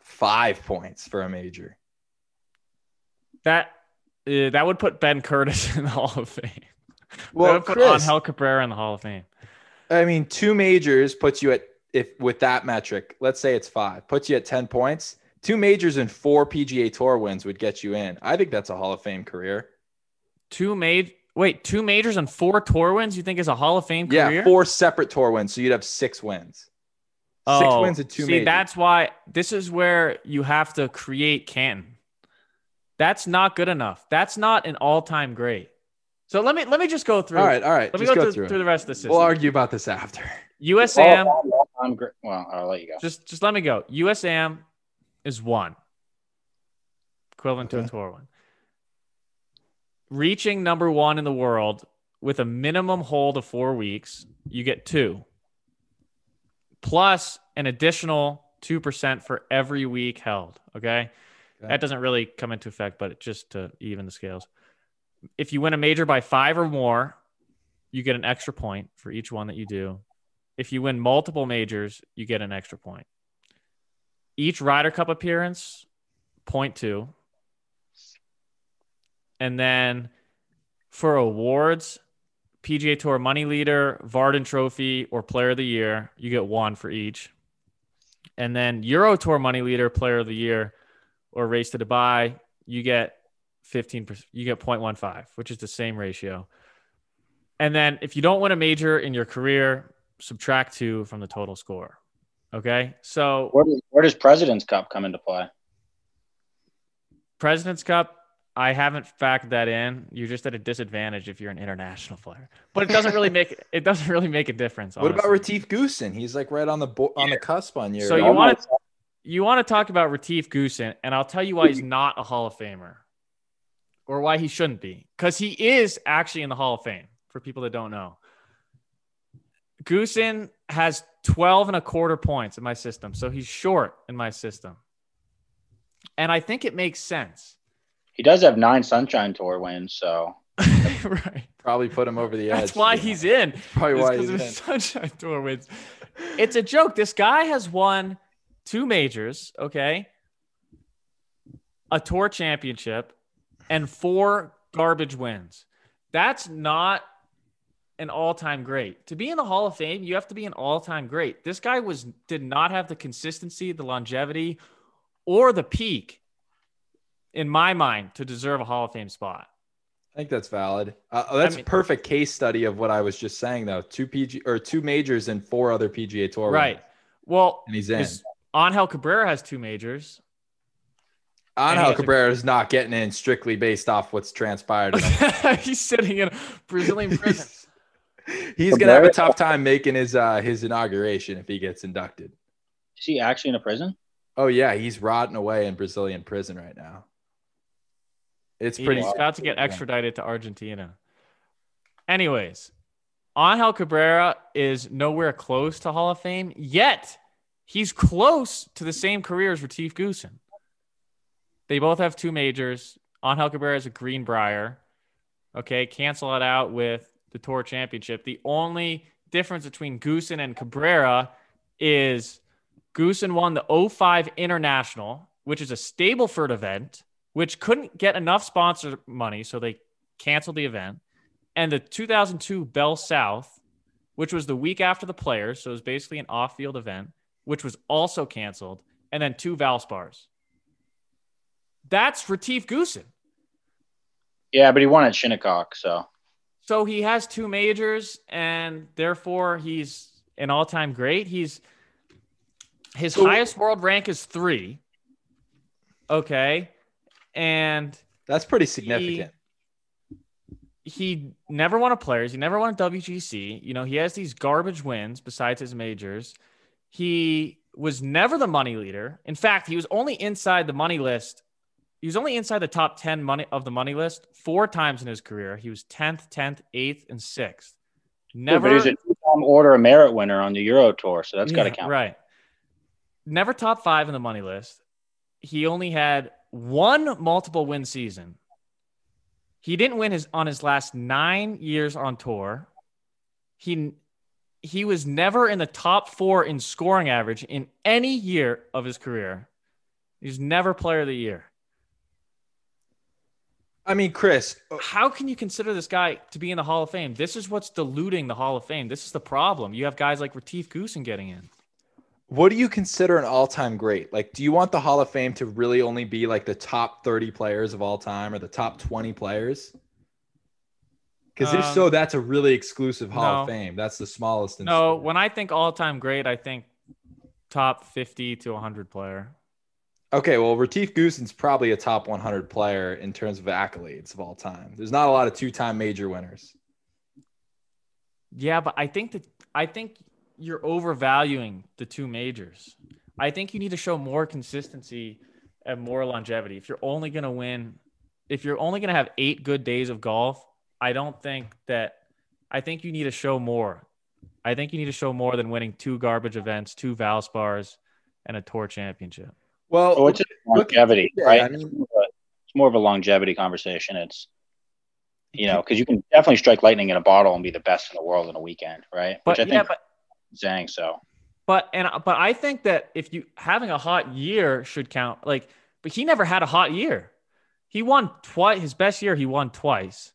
five points for a major. That uh, that would put Ben Curtis in the Hall of Fame. that Well, would put Chris, Angel Cabrera in the Hall of Fame. I mean, two majors puts you at if with that metric, let's say it's five, puts you at 10 points. Two majors and four PGA Tour wins would get you in. I think that's a Hall of Fame career. Two made wait, two majors and four tour wins. You think is a Hall of Fame career? Yeah, four separate tour wins, so you'd have six wins. Six Oh, wins and two See, majors. that's why this is where you have to create Canton. That's not good enough. That's not an all-time great. So let me let me just go through. all right, all right. Let me just go, go, through, through. through the rest of the system. We'll argue about this after. USAM, All- all time gr- well, I'll let you go. just just let me go. USAM is one, equivalent to a tour one. Reaching number one in the world with a minimum hold of four weeks, you get two, plus an additional two percent for every week held. Okay, Okay. that doesn't really come into effect, but just to even the scales. If you win a major by five or more, you get an extra point for each one that you do. If you win multiple majors, you get an extra point. Each Ryder Cup appearance, point two. And then for awards, PGA Tour Money Leader, Vardon Trophy, or Player of the Year, you get one for each. And then Euro Tour Money Leader, Player of the Year, or Race to Dubai, you get 15%, you get 0.15, which is the same ratio. And then if you don't win a major in your career, subtract two from the total score. Okay. So Where does, where does President's Cup come into play? President's Cup, I haven't factored that in. You're just at a disadvantage if you're an international player. But it doesn't really make it doesn't really make a difference. What about honestly. Retief Goosen? He's like right on the bo- on the cusp on your. So you want to you want to talk about Retief Goosen, and I'll tell you why he's not a Hall of Famer, or why he shouldn't be, because he is actually in the Hall of Fame. For people that don't know, Goosen has 12 and a quarter points in my system. So he's short in my system. And I think it makes sense. He does have nine Sunshine Tour wins, so right. Probably put him over the edge. That's why he's in. Probably why because he's of in. Sunshine Tour wins. It's a joke. This guy has won two majors, okay, a tour championship, and four garbage wins. That's not an all-time great. To be in the Hall of Fame, you have to be an all-time great. This guy was did not have the consistency, the longevity, or the peak in my mind to deserve a Hall of Fame spot. I think that's valid. Uh, that's mean- a perfect case study of what I was just saying, though. Two PG or two majors and four other PGA Tour. Right. winners. Well, and he's in. Angel Cabrera has two majors. And Angel Cabrera is not getting in strictly based off what's transpired. He's sitting in Brazilian prison. he's he's gonna have a tough time making his uh his inauguration if he gets inducted. is he actually in a prison? Oh yeah, he's rotting away in Brazilian prison right now. It's He's pretty. about to get extradited to Argentina. Anyways, Angel Cabrera is nowhere close to Hall of Fame, yet he's close to the same career as Retief Goosen. They both have two majors. Angel Cabrera is a Greenbrier. Okay, cancel it out with the Tour Championship. The only difference between Goosen and Cabrera is Goosen won the 05 International, which is a Stableford event, which couldn't get enough sponsor money, so they canceled the event. And the 2002 Bell South, which was the week after the Players, so it was basically an off-field event, which was also canceled, and then two Valspars. That's Retief Goosen. Yeah, but he won at Shinnecock, so So he has two majors, and therefore he's an all-time great. He's his So- highest world rank is three. Okay, and That's pretty significant. he never won a players. He never won a WGC. You know, he has these garbage wins besides his majors. He was never the money leader. In fact, he was only inside the money list. He was only inside the top 10 money of the money list four times in his career. He was 10th, 10th, 8th, and 6th. Yeah, Never but he's a two-time Order of Merit winner on the Euro Tour, so that's got to Yeah, count. Right. Never top five in the money list. He only had one multiple win season. He didn't win his on his last nine years on tour. He he was never in the top four in scoring average in any year of his career. He's never player of the year. I mean, Chris, How can you consider this guy to be in the Hall of Fame? This is what's diluting the Hall of Fame. This is the problem. You have guys like Retief Goosen getting in. what do you consider an all-time great? Like, do you want the Hall of Fame to really only be like the top 30 players of all time or the top 20 players? Because if Um, so, that's a really exclusive Hall of. Fame. That's the smallest. in No, sport. when I think all time great, I think top 50 to 100 player. Okay, well, Retief Goosen's probably a top 100 player in terms of accolades of all time. There's not a lot of two-time major winners. Yeah, but I think that I think you're overvaluing the two majors. I think you need to show more consistency and more longevity. If you're only going to win, if you're only going to have eight good days of golf, I don't think that. I think you need to show more. I think you need to show more than winning two garbage events, two Valspars, and a tour championship. Well, Well, it's just look at- longevity, yeah, right? I mean- it's, more of a, it's more of a longevity conversation. It's you know because you can definitely strike lightning in a bottle and be the best in the world in a weekend, right? But Which I yeah, think but saying so. But and but I think that if you having a hot year should count. Like, but he never had a hot year. He won twice. His best year, he won twice,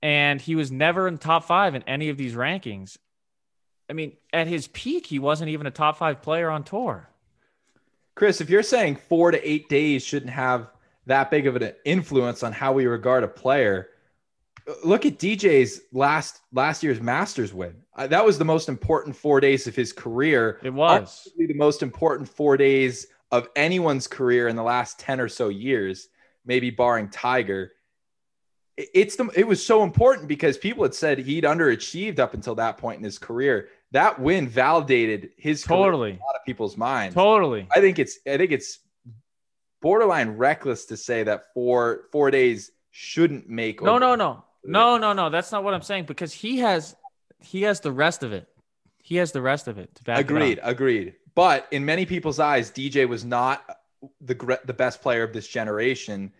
and he was never in top five in any of these rankings. I mean, at his peak, he wasn't even a top five player on tour. Chris, if you're saying four to eight days shouldn't have that big of an influence on how we regard a player, look at DJ's last last year's Masters win. Uh, that was the most important four days of his career. It was. The most important four days of anyone's career in the last ten or so years, maybe barring Tiger. It- It's the it was so important because people had said he'd underachieved up until that point in his career. That win validated his Totally, a lot of people's minds. totally. I think it's I think it's borderline reckless to say that four four days shouldn't make. No, no, no, no, no, no. That's not what I'm saying because he has he has the rest of it. he has the rest of it to back. it up. Agreed, agreed. But in many people's eyes, DJ was not the the best player of this generation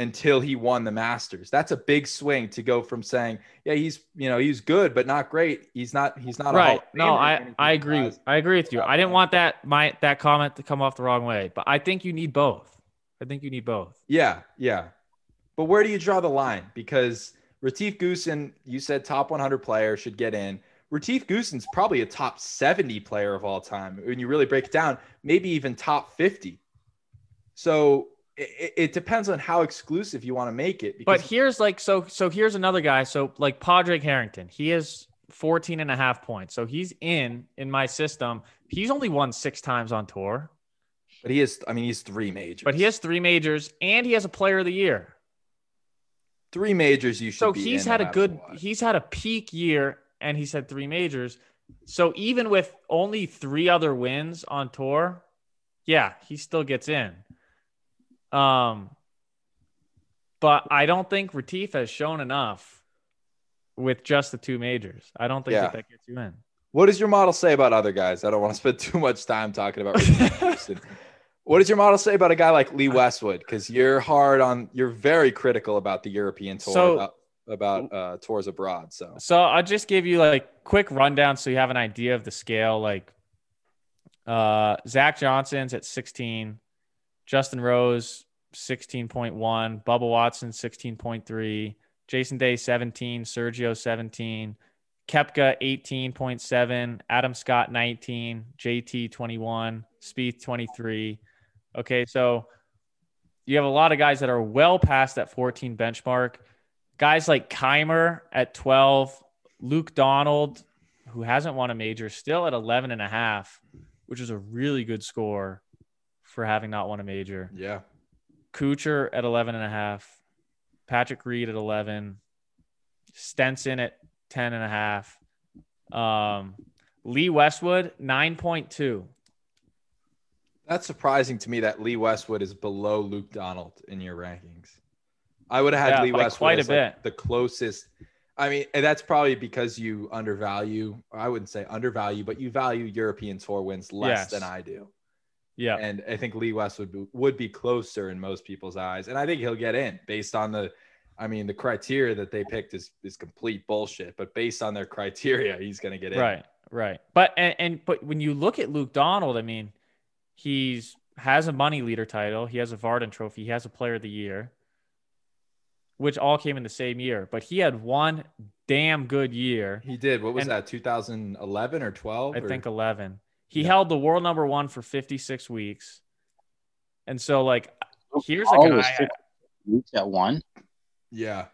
until he won the Masters. That's a big swing to go from saying, yeah, he's you know he's good but not great. He's not he's not right no i i agree i agree with you i didn't want that my that comment to come off the wrong way but i think you need both i think you need both Yeah, yeah. But where do you draw the line? Because Retief Goosen, you said top 100 player should get in. Retief Goosen's probably a top 70 player of all time. When you really break it down, maybe even top 50. So it, it depends on how exclusive you want to make it. but here's like so so here's another guy so like Padraig Harrington he is 14 and a half points so he's in in my system he's only won six times on tour but he is, I mean, he's three majors. but he has three majors and he has a player of the year three majors. You should. so be he's had a good he's had a peak year and he's had three majors so even with only three other wins on tour yeah he still gets in um but i don't think Retief has shown enough with just the two majors i don't think Yeah. that, that gets you in What does your model say about other guys? I don't want to spend too much time talking about. What does your model say about a guy like Lee Westwood? Because you're hard on, you're very critical about the European tour, So- about, about uh, tours abroad. So So I'll just give you like quick rundown so you have an idea of the scale. Like uh Zach Johnson's at 16, Justin Rose 16.1, Bubba Watson 16.3, Jason Day 17, Sergio 17, Koepka 18.7, Adam Scott 19, JT 21, Spieth 23. Okay, so you have a lot of guys that are well past that 14 benchmark. Guys like Kaymer at 12, Luke Donald, who hasn't won a major, still at 11 and a half, which is a really good score for having not won a major. yeah, Kuchar at 11 and a half, Patrick Reed at 11, Stenson at 10 and a half, um, Lee Westwood 9.2. that's surprising to me that Lee Westwood is below Luke Donald in your rankings. I would have had Yeah, Lee Westwood quite a as, like, bit. the closest. I mean, and that's probably because you undervalue. I wouldn't say undervalue, but you value European Tour wins less Yes. than I do. Yeah. And I think Lee Westwood be, would be closer in most people's eyes. And I think he'll get in based on the, I mean, the criteria that they picked is, is complete bullshit, but based on their criteria, he's going to get in. Right, right. But and, and but when you look at Luke Donald, I mean, he's has a money leader title, he has a Vardon trophy, he has a player of the year, which all came in the same year. But he had one damn good year. He did. What was And- that? 2011 or 12? I or- think 11. He Yeah. held the world number one for 56 weeks. And so, like, oh, here's a oh, guy. 50 weeks at one. Yeah.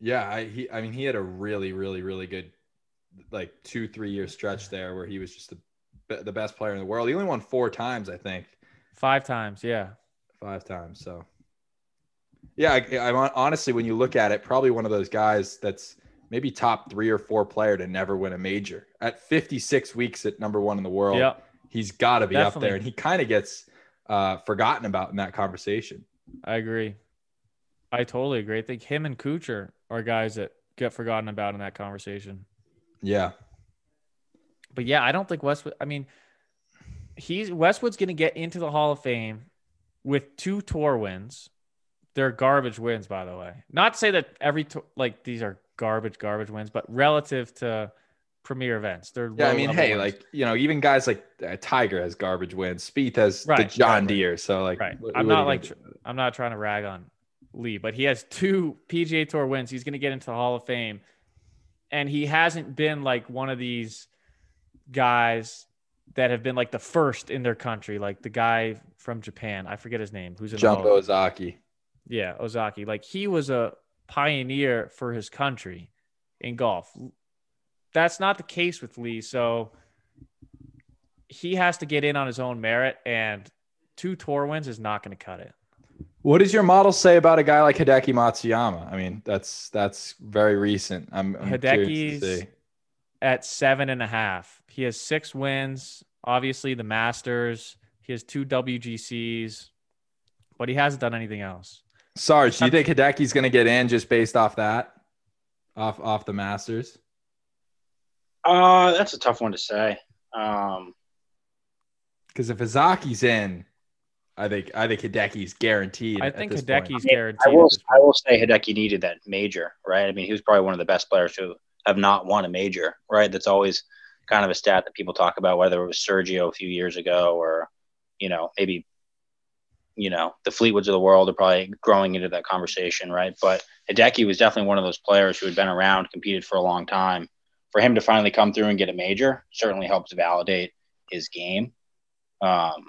Yeah. I, he, I mean, he had a really, really, really good, like two, three year stretch there where he was just the, the best player in the world. He only won four times, I think. Five times, yeah. five times. So, yeah, I, I'm honestly, when you look at it, probably one of those guys that's maybe top three or four player to never win a major at 56 weeks at number one in the world. Yep. He's got to be up there, and he kind of gets uh, forgotten about in that conversation. I agree. I totally agree. I think him and Kuchar are guys that get forgotten about in that conversation. Yeah, But yeah, I don't think Westwood. I mean, he's Westwood's going to get into the Hall of Fame with two tour wins. They're garbage wins, by the way. Not to say that every tour, like these are garbage, garbage wins, but relative to premier events, they're yeah. I mean, hey, wins. like you know, even guys like uh, Tiger has garbage wins. Spieth has the John right, right. Deere. So like, Right. what- I'm what not like gonna? I'm not trying to rag on Lee, but he has two PGA Tour wins. He's going to get into the Hall of Fame, and he hasn't been like one of these guys that have been like the first in their country, like the guy from Japan. I forget his name. Who's in Jumbo Ozaki. Yeah, Ozaki. Like he was a pioneer for his country in golf. That's not the case with Lee. So he has to get in on his own merit, and two tour wins is not going to cut it. What does your model say about a guy like Hideki Matsuyama? I mean, that's that's very recent. I'm, I'm Hideki's at seven and a half. He has six wins. Obviously, the Masters. He has two WGCs, but he hasn't done anything else. Sarge, do you think Hideki's going to get in just based off that, off off the Masters? Uh, that's a tough one to say. Um, Because if Ozaki's in, I think I think Hideki's guaranteed. I at think this point. Hideki's I guaranteed. will I will say Hideki needed that major, right? I mean, he was probably one of the best players who have not won a major, right? That's always kind of a stat that people talk about, whether it was Sergio a few years ago or, you know, maybe, you know, the Fleetwoods of the world are probably growing into that conversation, right? But Hideki was definitely one of those players who had been around, competed for a long time. For him to finally come through and get a major certainly helps validate his game. Um,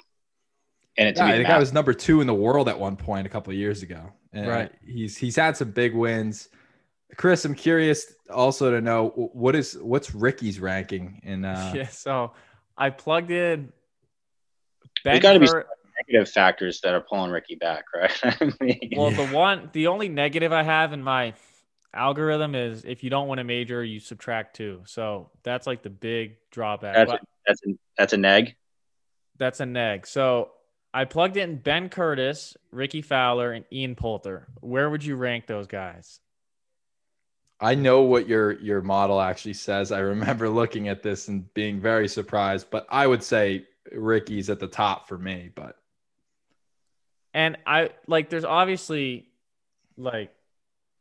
and it to Yeah, I the think I was number two in the world at one point a couple of years ago. And Right. he's he's had some big wins. Chris, I'm curious also to know what is what's Rickie's ranking in uh yeah, so I plugged in. There's Ben gotta be Cur- negative factors that are pulling Rickie back, right? I mean, Well, Yeah. the one, the only negative I have in my algorithm is if you don't win a major, you subtract two. So that's like the big drawback. That's But that's a, that's a neg. that's a neg. So I plugged in Ben Curtis, Rickie Fowler, and Ian Poulter. Where would you rank those guys? I know what your your model actually says. I remember looking at this and being very surprised, but I would say Rickie's at the top for me, but And I like, there's obviously like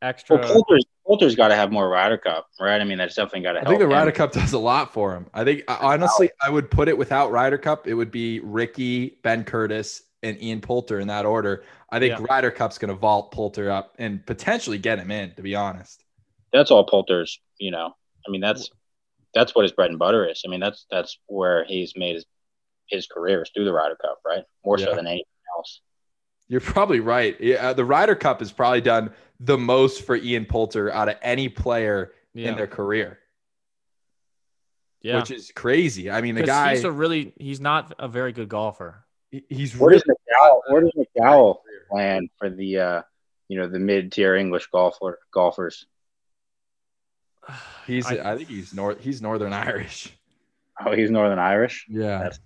extra. Well, Poulter's Poulter's got to have more Ryder Cup, right? I mean, that's definitely got to help. I think the him. Cup does a lot for him. I think I- honestly, I would put it without Ryder Cup. It would be Rickie, Ben Curtis, and Ian Poulter in that order. I think Yeah. Ryder Cup's going to vault Poulter up and potentially get him in. To be honest, That's all Poulter's. You know, I mean, that's that's what his bread and butter is. I mean, that's that's where he's made his his career is through the Ryder Cup, right? More so than anything else. You're probably right. Yeah, the Ryder Cup has probably done the most for Ian Poulter out of any player yeah. in their career, yeah. which is crazy. I mean, the 'Cause guy he's a really, he's not a very good golfer. he's Where really does McDowell? Where does McDowell land for the uh, you know the mid tier English golfer golfers? he's I- I, think he's north he's Northern Irish. Oh, he's Northern Irish. Yeah. That's-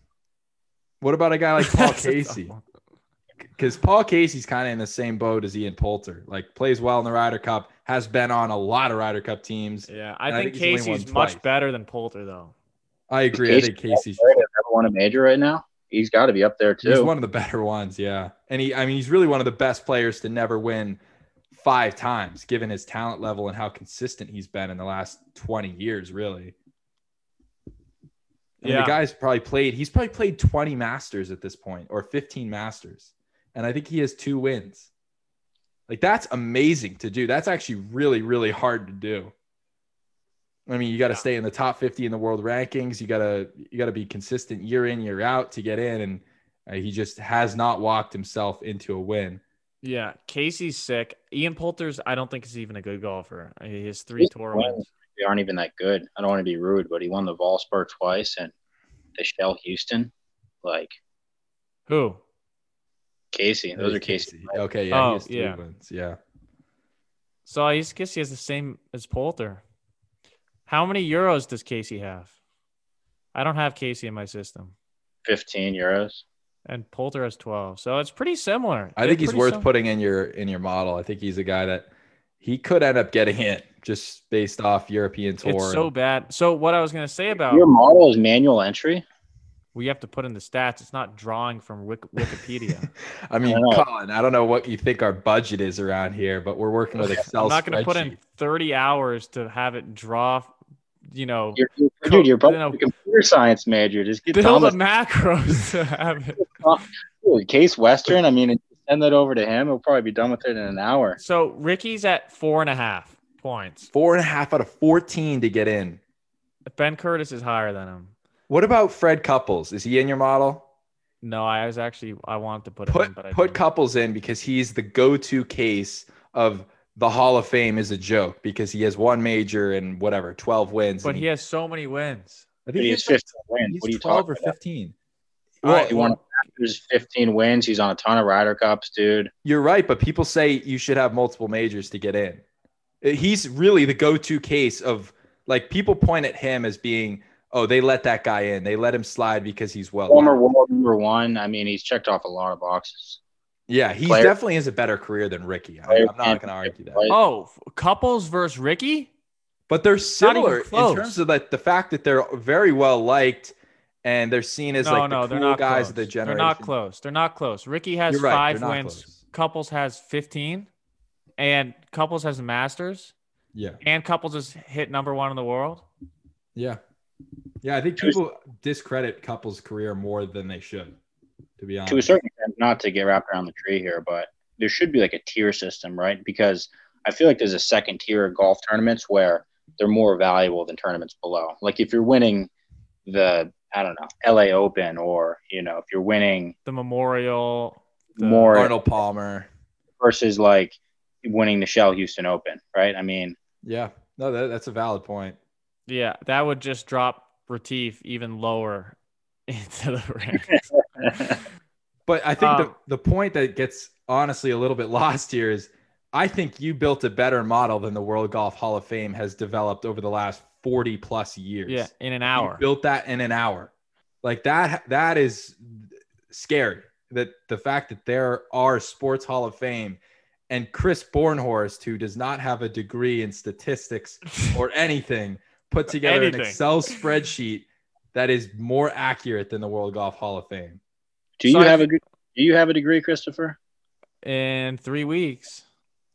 What about a guy like Paul That's a Casey? One. because Paul Casey's kind of in the same boat as Ian Poulter. Like plays well in the Ryder Cup, has been on a lot of Ryder Cup teams. Yeah, I And I think think he's Casey's much twice. better than Poulter, though. I agree. I think Casey's Ever won a major right now? He's got to be up there too. he's one of the better ones. Yeah, and he I mean he's really one of the best players to never win five times, given his talent level and how consistent he's been in the last twenty years. Really. I mean, Yeah. the guy's probably played. He's probably played twenty Masters at this point, or fifteen Masters, and I think he has two wins. Like that's amazing to do. That's actually really, really hard to do. I mean, you got to Yeah. stay in the top 50 in the world rankings. You got to you got to be consistent year in, year out to get in and uh, he just has not walked himself into a win. Yeah, Casey's sick. Ian Poulter's, I don't think is even a good golfer. He has three tour wins. wins. They aren't even that good. I don't want to be rude, but he won the Valspar twice and the Shell Houston. Like Who? Casey, those are Casey. Okay, yeah, Oh, he has three yeah. wins. Yeah. So I just guess he has the same as Poulter. How many euros does Casey have? I don't have Casey in my system, 15 euros. and Poulter has twelve. So it's pretty similar. I They're think he's worth sim- putting in your in your model. I think he's a guy that he could end up getting it just based off European tour. It's so bad. So what I was gonna say about Your model is manual entry. We have to put in the stats. It's not drawing from Wik- Wikipedia. I mean, I don't know. Colin, I don't know what you think our budget is around here, but we're working with Excel I'm not going to put in 30 hours to have it draw, you know, You're, you're, Co- dude, you're probably you know, a computer science major. Just get build a Thomas. macros to have it. Case Western. I mean, send that over to him. He'll probably be done with it in an hour. So Rickie's at four and a half points. Four and a half out of 14 to get in. Ben Curtis is higher than him. What about Fred Couples? Is he in your model? No, I was actually I wanted to put Put in, but I put didn't. Couples in because he's the go-to case of the Hall of Fame is a joke because he has one major and whatever 12 wins. But and he has so many wins. I But he has 15 wins. He's What are you 12 talking or about? 15. Well, right, He won well, There's 15 wins. He's on a ton of Ryder Cups, dude. You're right, but people say you should have multiple majors to get in. He's really the go-to case of like people point at him as being, oh, they let that guy in. They let him slide because he's well. Former world number one. I mean, he's checked off a lot of boxes. Yeah, he player- definitely has a better career than Rickie. I, I'm not going to argue that. oh, couples versus Rickie. But they're similar in terms of like the fact that they're very well liked and they're seen as no, like no, the cool they're not guys close. of the generation. They're not close. They're not close. Rickie has right, five wins. Close. Couples has 15 and Couples has a Masters. Yeah. And Couples has hit number one in the world. Yeah. Yeah, I think people discredit Couples' career more than they should, to be honest. To a certain extent, not to get wrapped around the tree here, but there should be like a tier system, right? Because I feel like there's a second tier of golf tournaments where they're more valuable than tournaments below. Like if you're winning the I don't know LA Open or you know if you're winning the Memorial, the more Arnold Palmer versus like winning the Shell Houston Open, right? I mean, yeah, no, that, that's a valid point. Yeah, that would just drop Retief even lower into the rankings. but I think um, the the point that gets honestly a little bit lost here is I think you built a better model than the World Golf Hall of Fame has developed over the last 40 plus years. Yeah, in an hour. You built that in an hour. Like that that is scary. That the fact that there are sports Hall of Fame and Chris Bornhorst, who does not have a degree in statistics or anything, put together anything. an Excel spreadsheet that is more accurate than the World Golf Hall of Fame. Do you so have a do you have a degree, Christopher? In three weeks.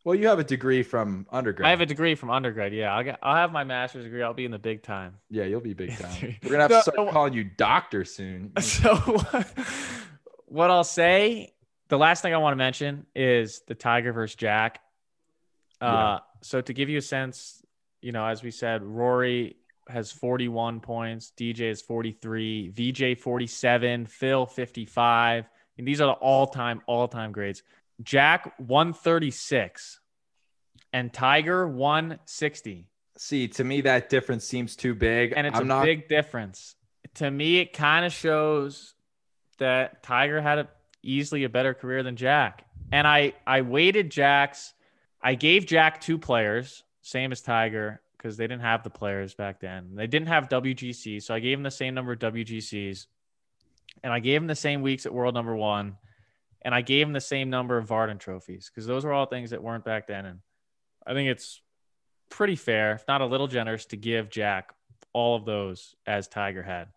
Well, you have a degree from undergrad. I have a degree from undergrad. Yeah, I'll get. I'll have my master's degree. I'll be in the big time. Yeah, you'll be big time. We're gonna have to start calling you doctor soon. So, what I'll say, the last thing I want to mention is the Tiger versus Jack. Uh, yeah. so to give you a sense, you know, as we said, Rory has 41 points, DJ is 43, VJ 47, Phil 55. And these are the all-time, all-time grades. Jack 136 and Tiger 160. See, to me, that difference seems too big. And it's I'm a not... big difference. To me, it kind of shows that Tiger had a, easily a better career than Jack. And I, I weighted Jack's, I gave Jack two players, same as Tiger, because they didn't have the players back then. They didn't have WGC. So I gave him the same number of WGCs. And I gave him the same weeks at world number one and I gave him the same number of Vardon trophies because those were all things that weren't back then. And I think it's pretty fair, if not a little generous, to give Jack all of those as Tiger had.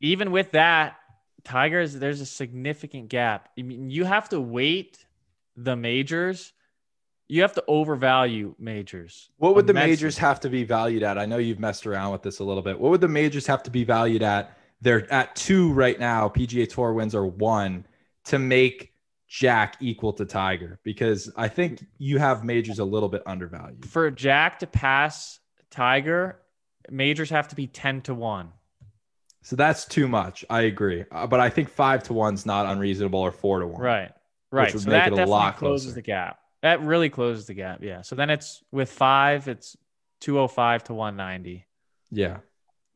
Even with that, Tigers, there's a significant gap. I mean, you have to wait the majors. You have to overvalue majors. What would the majors have to be valued at? I know you've messed around with this a little bit. What would the majors have to be valued at? They're at two right now. PGA Tour wins are one to make Jack equal to Tiger because I think you have majors a little bit undervalued. For Jack to pass Tiger, majors have to be 10 to 1. So that's too much. I agree. Uh, but I think 5 to 1 is not unreasonable or 4 to 1. Right. Right. So that definitely closes closer. the gap. That really closes the gap. Yeah. So then it's with 5 it's 205 to 190. Yeah.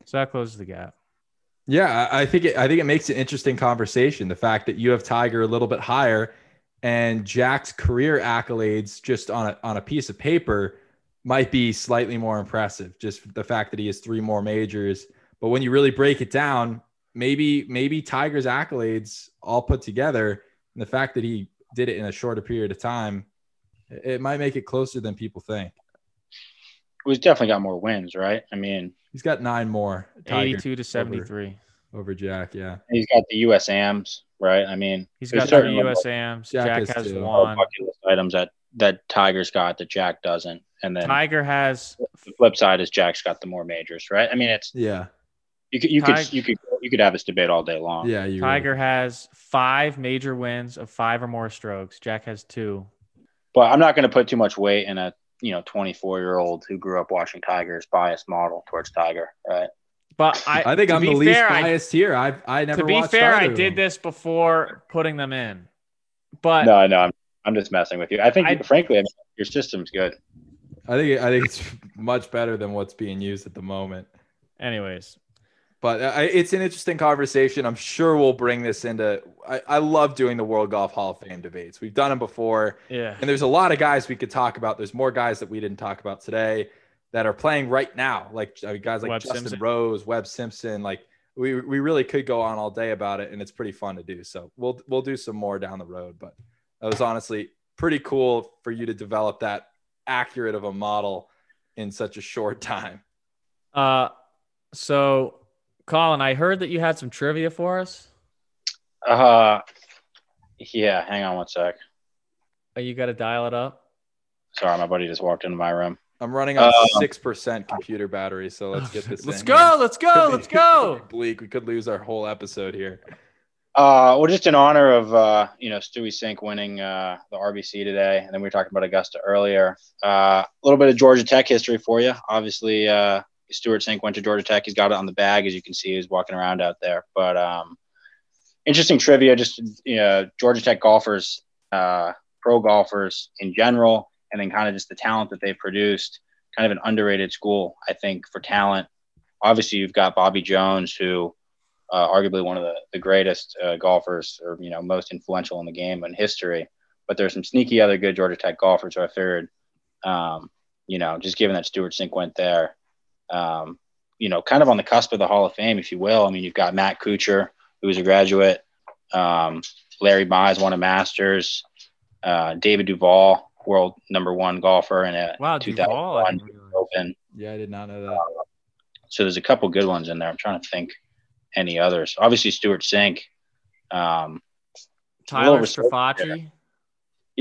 So that closes the gap. Yeah, I think it, I think it makes an interesting conversation. The fact that you have Tiger a little bit higher, and Jack's career accolades just on a on a piece of paper might be slightly more impressive. Just the fact that he has three more majors, but when you really break it down, maybe maybe Tiger's accolades all put together, and the fact that he did it in a shorter period of time, it might make it closer than people think. He's definitely got more wins, right? I mean, He's got nine more. Tiger 82 to 73. Over, over, Jack, yeah. He's got the USAMs, right? I mean, he's got the USAMs. Jack, Jack has, has one. Items that that Tiger's got that Jack doesn't, and then Tiger has. The flip side is Jack's got the more majors, right? I mean, it's yeah. You could you Tiger, could you could you could have this debate all day long. Yeah, Tiger has five major wins of five or more strokes. Jack has two. But I'm not going to put too much weight in a you know 24 year old who grew up watching Tigers biased model towards Tiger, right? But I, I think I'm the least biased I, here. I I never. To be fair, I did this before putting them in. But no, no, I'm I'm just messing with you. I think, I, frankly, I mean, your system's good. I think I think it's much better than what's being used at the moment. Anyways, but uh, it's an interesting conversation. I'm sure we'll bring this into. I, I, love doing the World Golf Hall of Fame debates. We've done them before. Yeah. And there's a lot of guys we could talk about. There's more guys that we didn't talk about today that are playing right now, like guys like Webb Justin Simpson. Rose, Webb Simpson. Like we we really could go on all day about it, and it's pretty fun to do. So we'll we'll do some more down the road. But that was honestly pretty cool for you to develop that accurate of a model in such a short time. Uh, so Colin, I heard that you had some trivia for us. Uh, yeah. Hang on one sec. Oh, you got to dial it up. Sorry, my buddy just walked into my room. I'm running on Uh, six percent computer battery, so let's get this. Let's in go. Let's go. Let's go. Bleak. We could lose our whole episode here. Uh, well, just in honor of uh, you know Stewie Cink winning uh, the RBC today, and then we were talking about Augusta earlier. Uh, a little bit of Georgia Tech history for you. Obviously, uh, Stewart Cink went to Georgia Tech. He's got it on the bag, as you can see. He's walking around out there. But um, interesting trivia, just you know, Georgia Tech golfers, uh, pro golfers in general, and then kind of just the talent that they've produced. Kind of an underrated school, I think, for talent. Obviously, you've got Bobby Jones, who uh, arguably one of the, the greatest uh, golfers or you know most influential in the game in history. But there's some sneaky other good Georgia Tech golfers. So I figured, um, you know, just given that Stewart Cink went there, um, you know, kind of on the cusp of the Hall of Fame, if you will. I mean, you've got Matt Kuchar, who's a graduate. Um, Larry Mize won a Masters. Uh, David Duval, world number one golfer in a Wow, 2001 didn't. Open. Yeah, I did not know that. So there's a couple good ones in there. I'm trying to think any others. Obviously, Stewart Cink. Um, Tyler little respect Strafacci.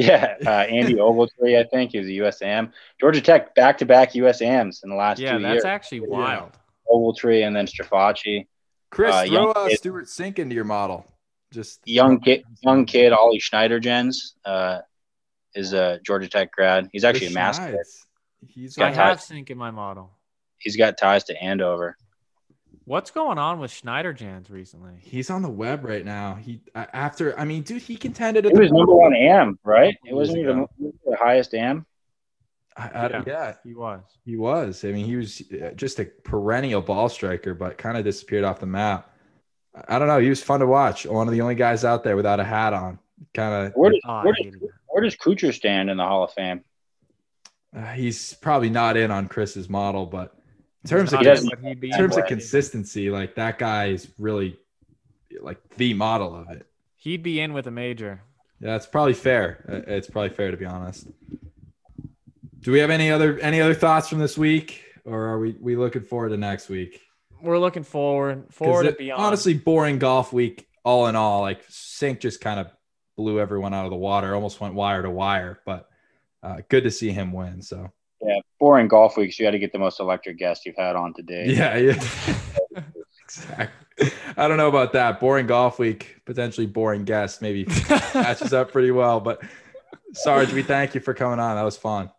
Yeah, uh, Andy Ogletree, I think, is a USAM. Georgia Tech back to back USAMs in the last Yeah, two that's years. actually wild. Ogletree and then Strafacci. Chris, Uh, throw uh, kid. Stewart Cink into your model. Just Young kid, young kid, Ollie Schniederjans, uh, is a Georgia Tech grad. He's actually a master. He's got I ties. have Cink in my model. He's got ties to Andover. What's going on with Schniederjans recently? He's on the web right now. He after I mean, dude, he contended at He the was number one AM, right? It wasn't even the highest AM. I, I, Yeah. yeah, He was. he was. I mean, he was uh, just a perennial ball striker, but kind of disappeared off the map. I- I don't know. He was fun to watch. One of the only guys out there without a hat on. Kind of. Where does, Oh, where, does, where does Kuchar stand in the Hall of Fame? Uh, he's probably not in on Chris's model, but in terms of Not in, but he'd be in terms of consistency, like that guy is really like the model of it. He'd be in with a major. Yeah, it's probably fair. Uh, It's probably fair to be honest. Do we have any other any other thoughts from this week, or are we we looking forward to next week? We're looking forward forward it- beyond. honestly, boring golf week. All in all, like Cink just kind of blew everyone out of the water. Almost went wire to wire, but uh, good to see him win. So Yeah, boring golf weeks. You had to get the most electric guest you've had on today. yeah, yeah. exactly. I don't know about that. Boring golf week, potentially boring guest, maybe matches up pretty well. But Sarge, we thank you for coming on. That was fun.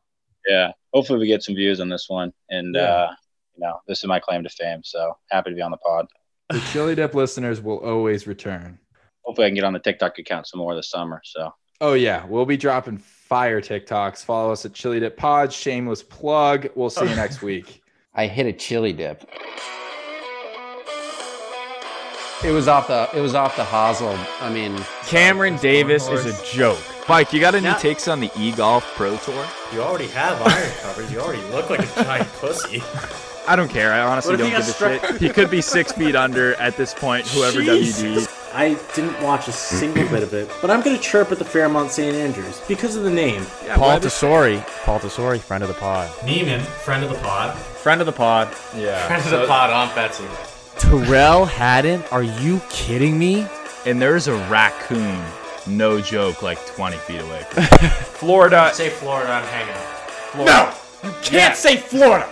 Yeah. Hopefully we get some views on this one. And Yeah. uh, you know, this is my claim to fame. So happy to be on the pod. The Chili Dip listeners will always return. Hopefully I can get on the TikTok account some more this summer. So Oh yeah, we'll be dropping fire TikToks. Follow us at Chili Dip Pod. Shameless plug. We'll see you next week. I hit a chili dip. It was off the it was off the hosel. I mean, Cameron Davis is a joke. Mike, you got any Now- takes on the e golf pro tour? You already have iron covers. You already look like a giant pussy. I don't care. I honestly What if don't he give a got struck- shit. He could be six feet under at this point. Whoever WD. I didn't watch a single bit of it, but I'm gonna chirp at the Fairmont St. Andrews because of the name. Yeah, Paul Webb is- Tesori. Paul Tesori, friend of the pod. Niemann, friend of the pod. Friend of the pod. Yeah. Friend of the pod, Aunt Betsy. Tyrrell Hatton? Are you kidding me? and there's a raccoon. No joke, like 20 feet away. From Florida. Say Florida, I'm hanging out. No! You can't say Florida!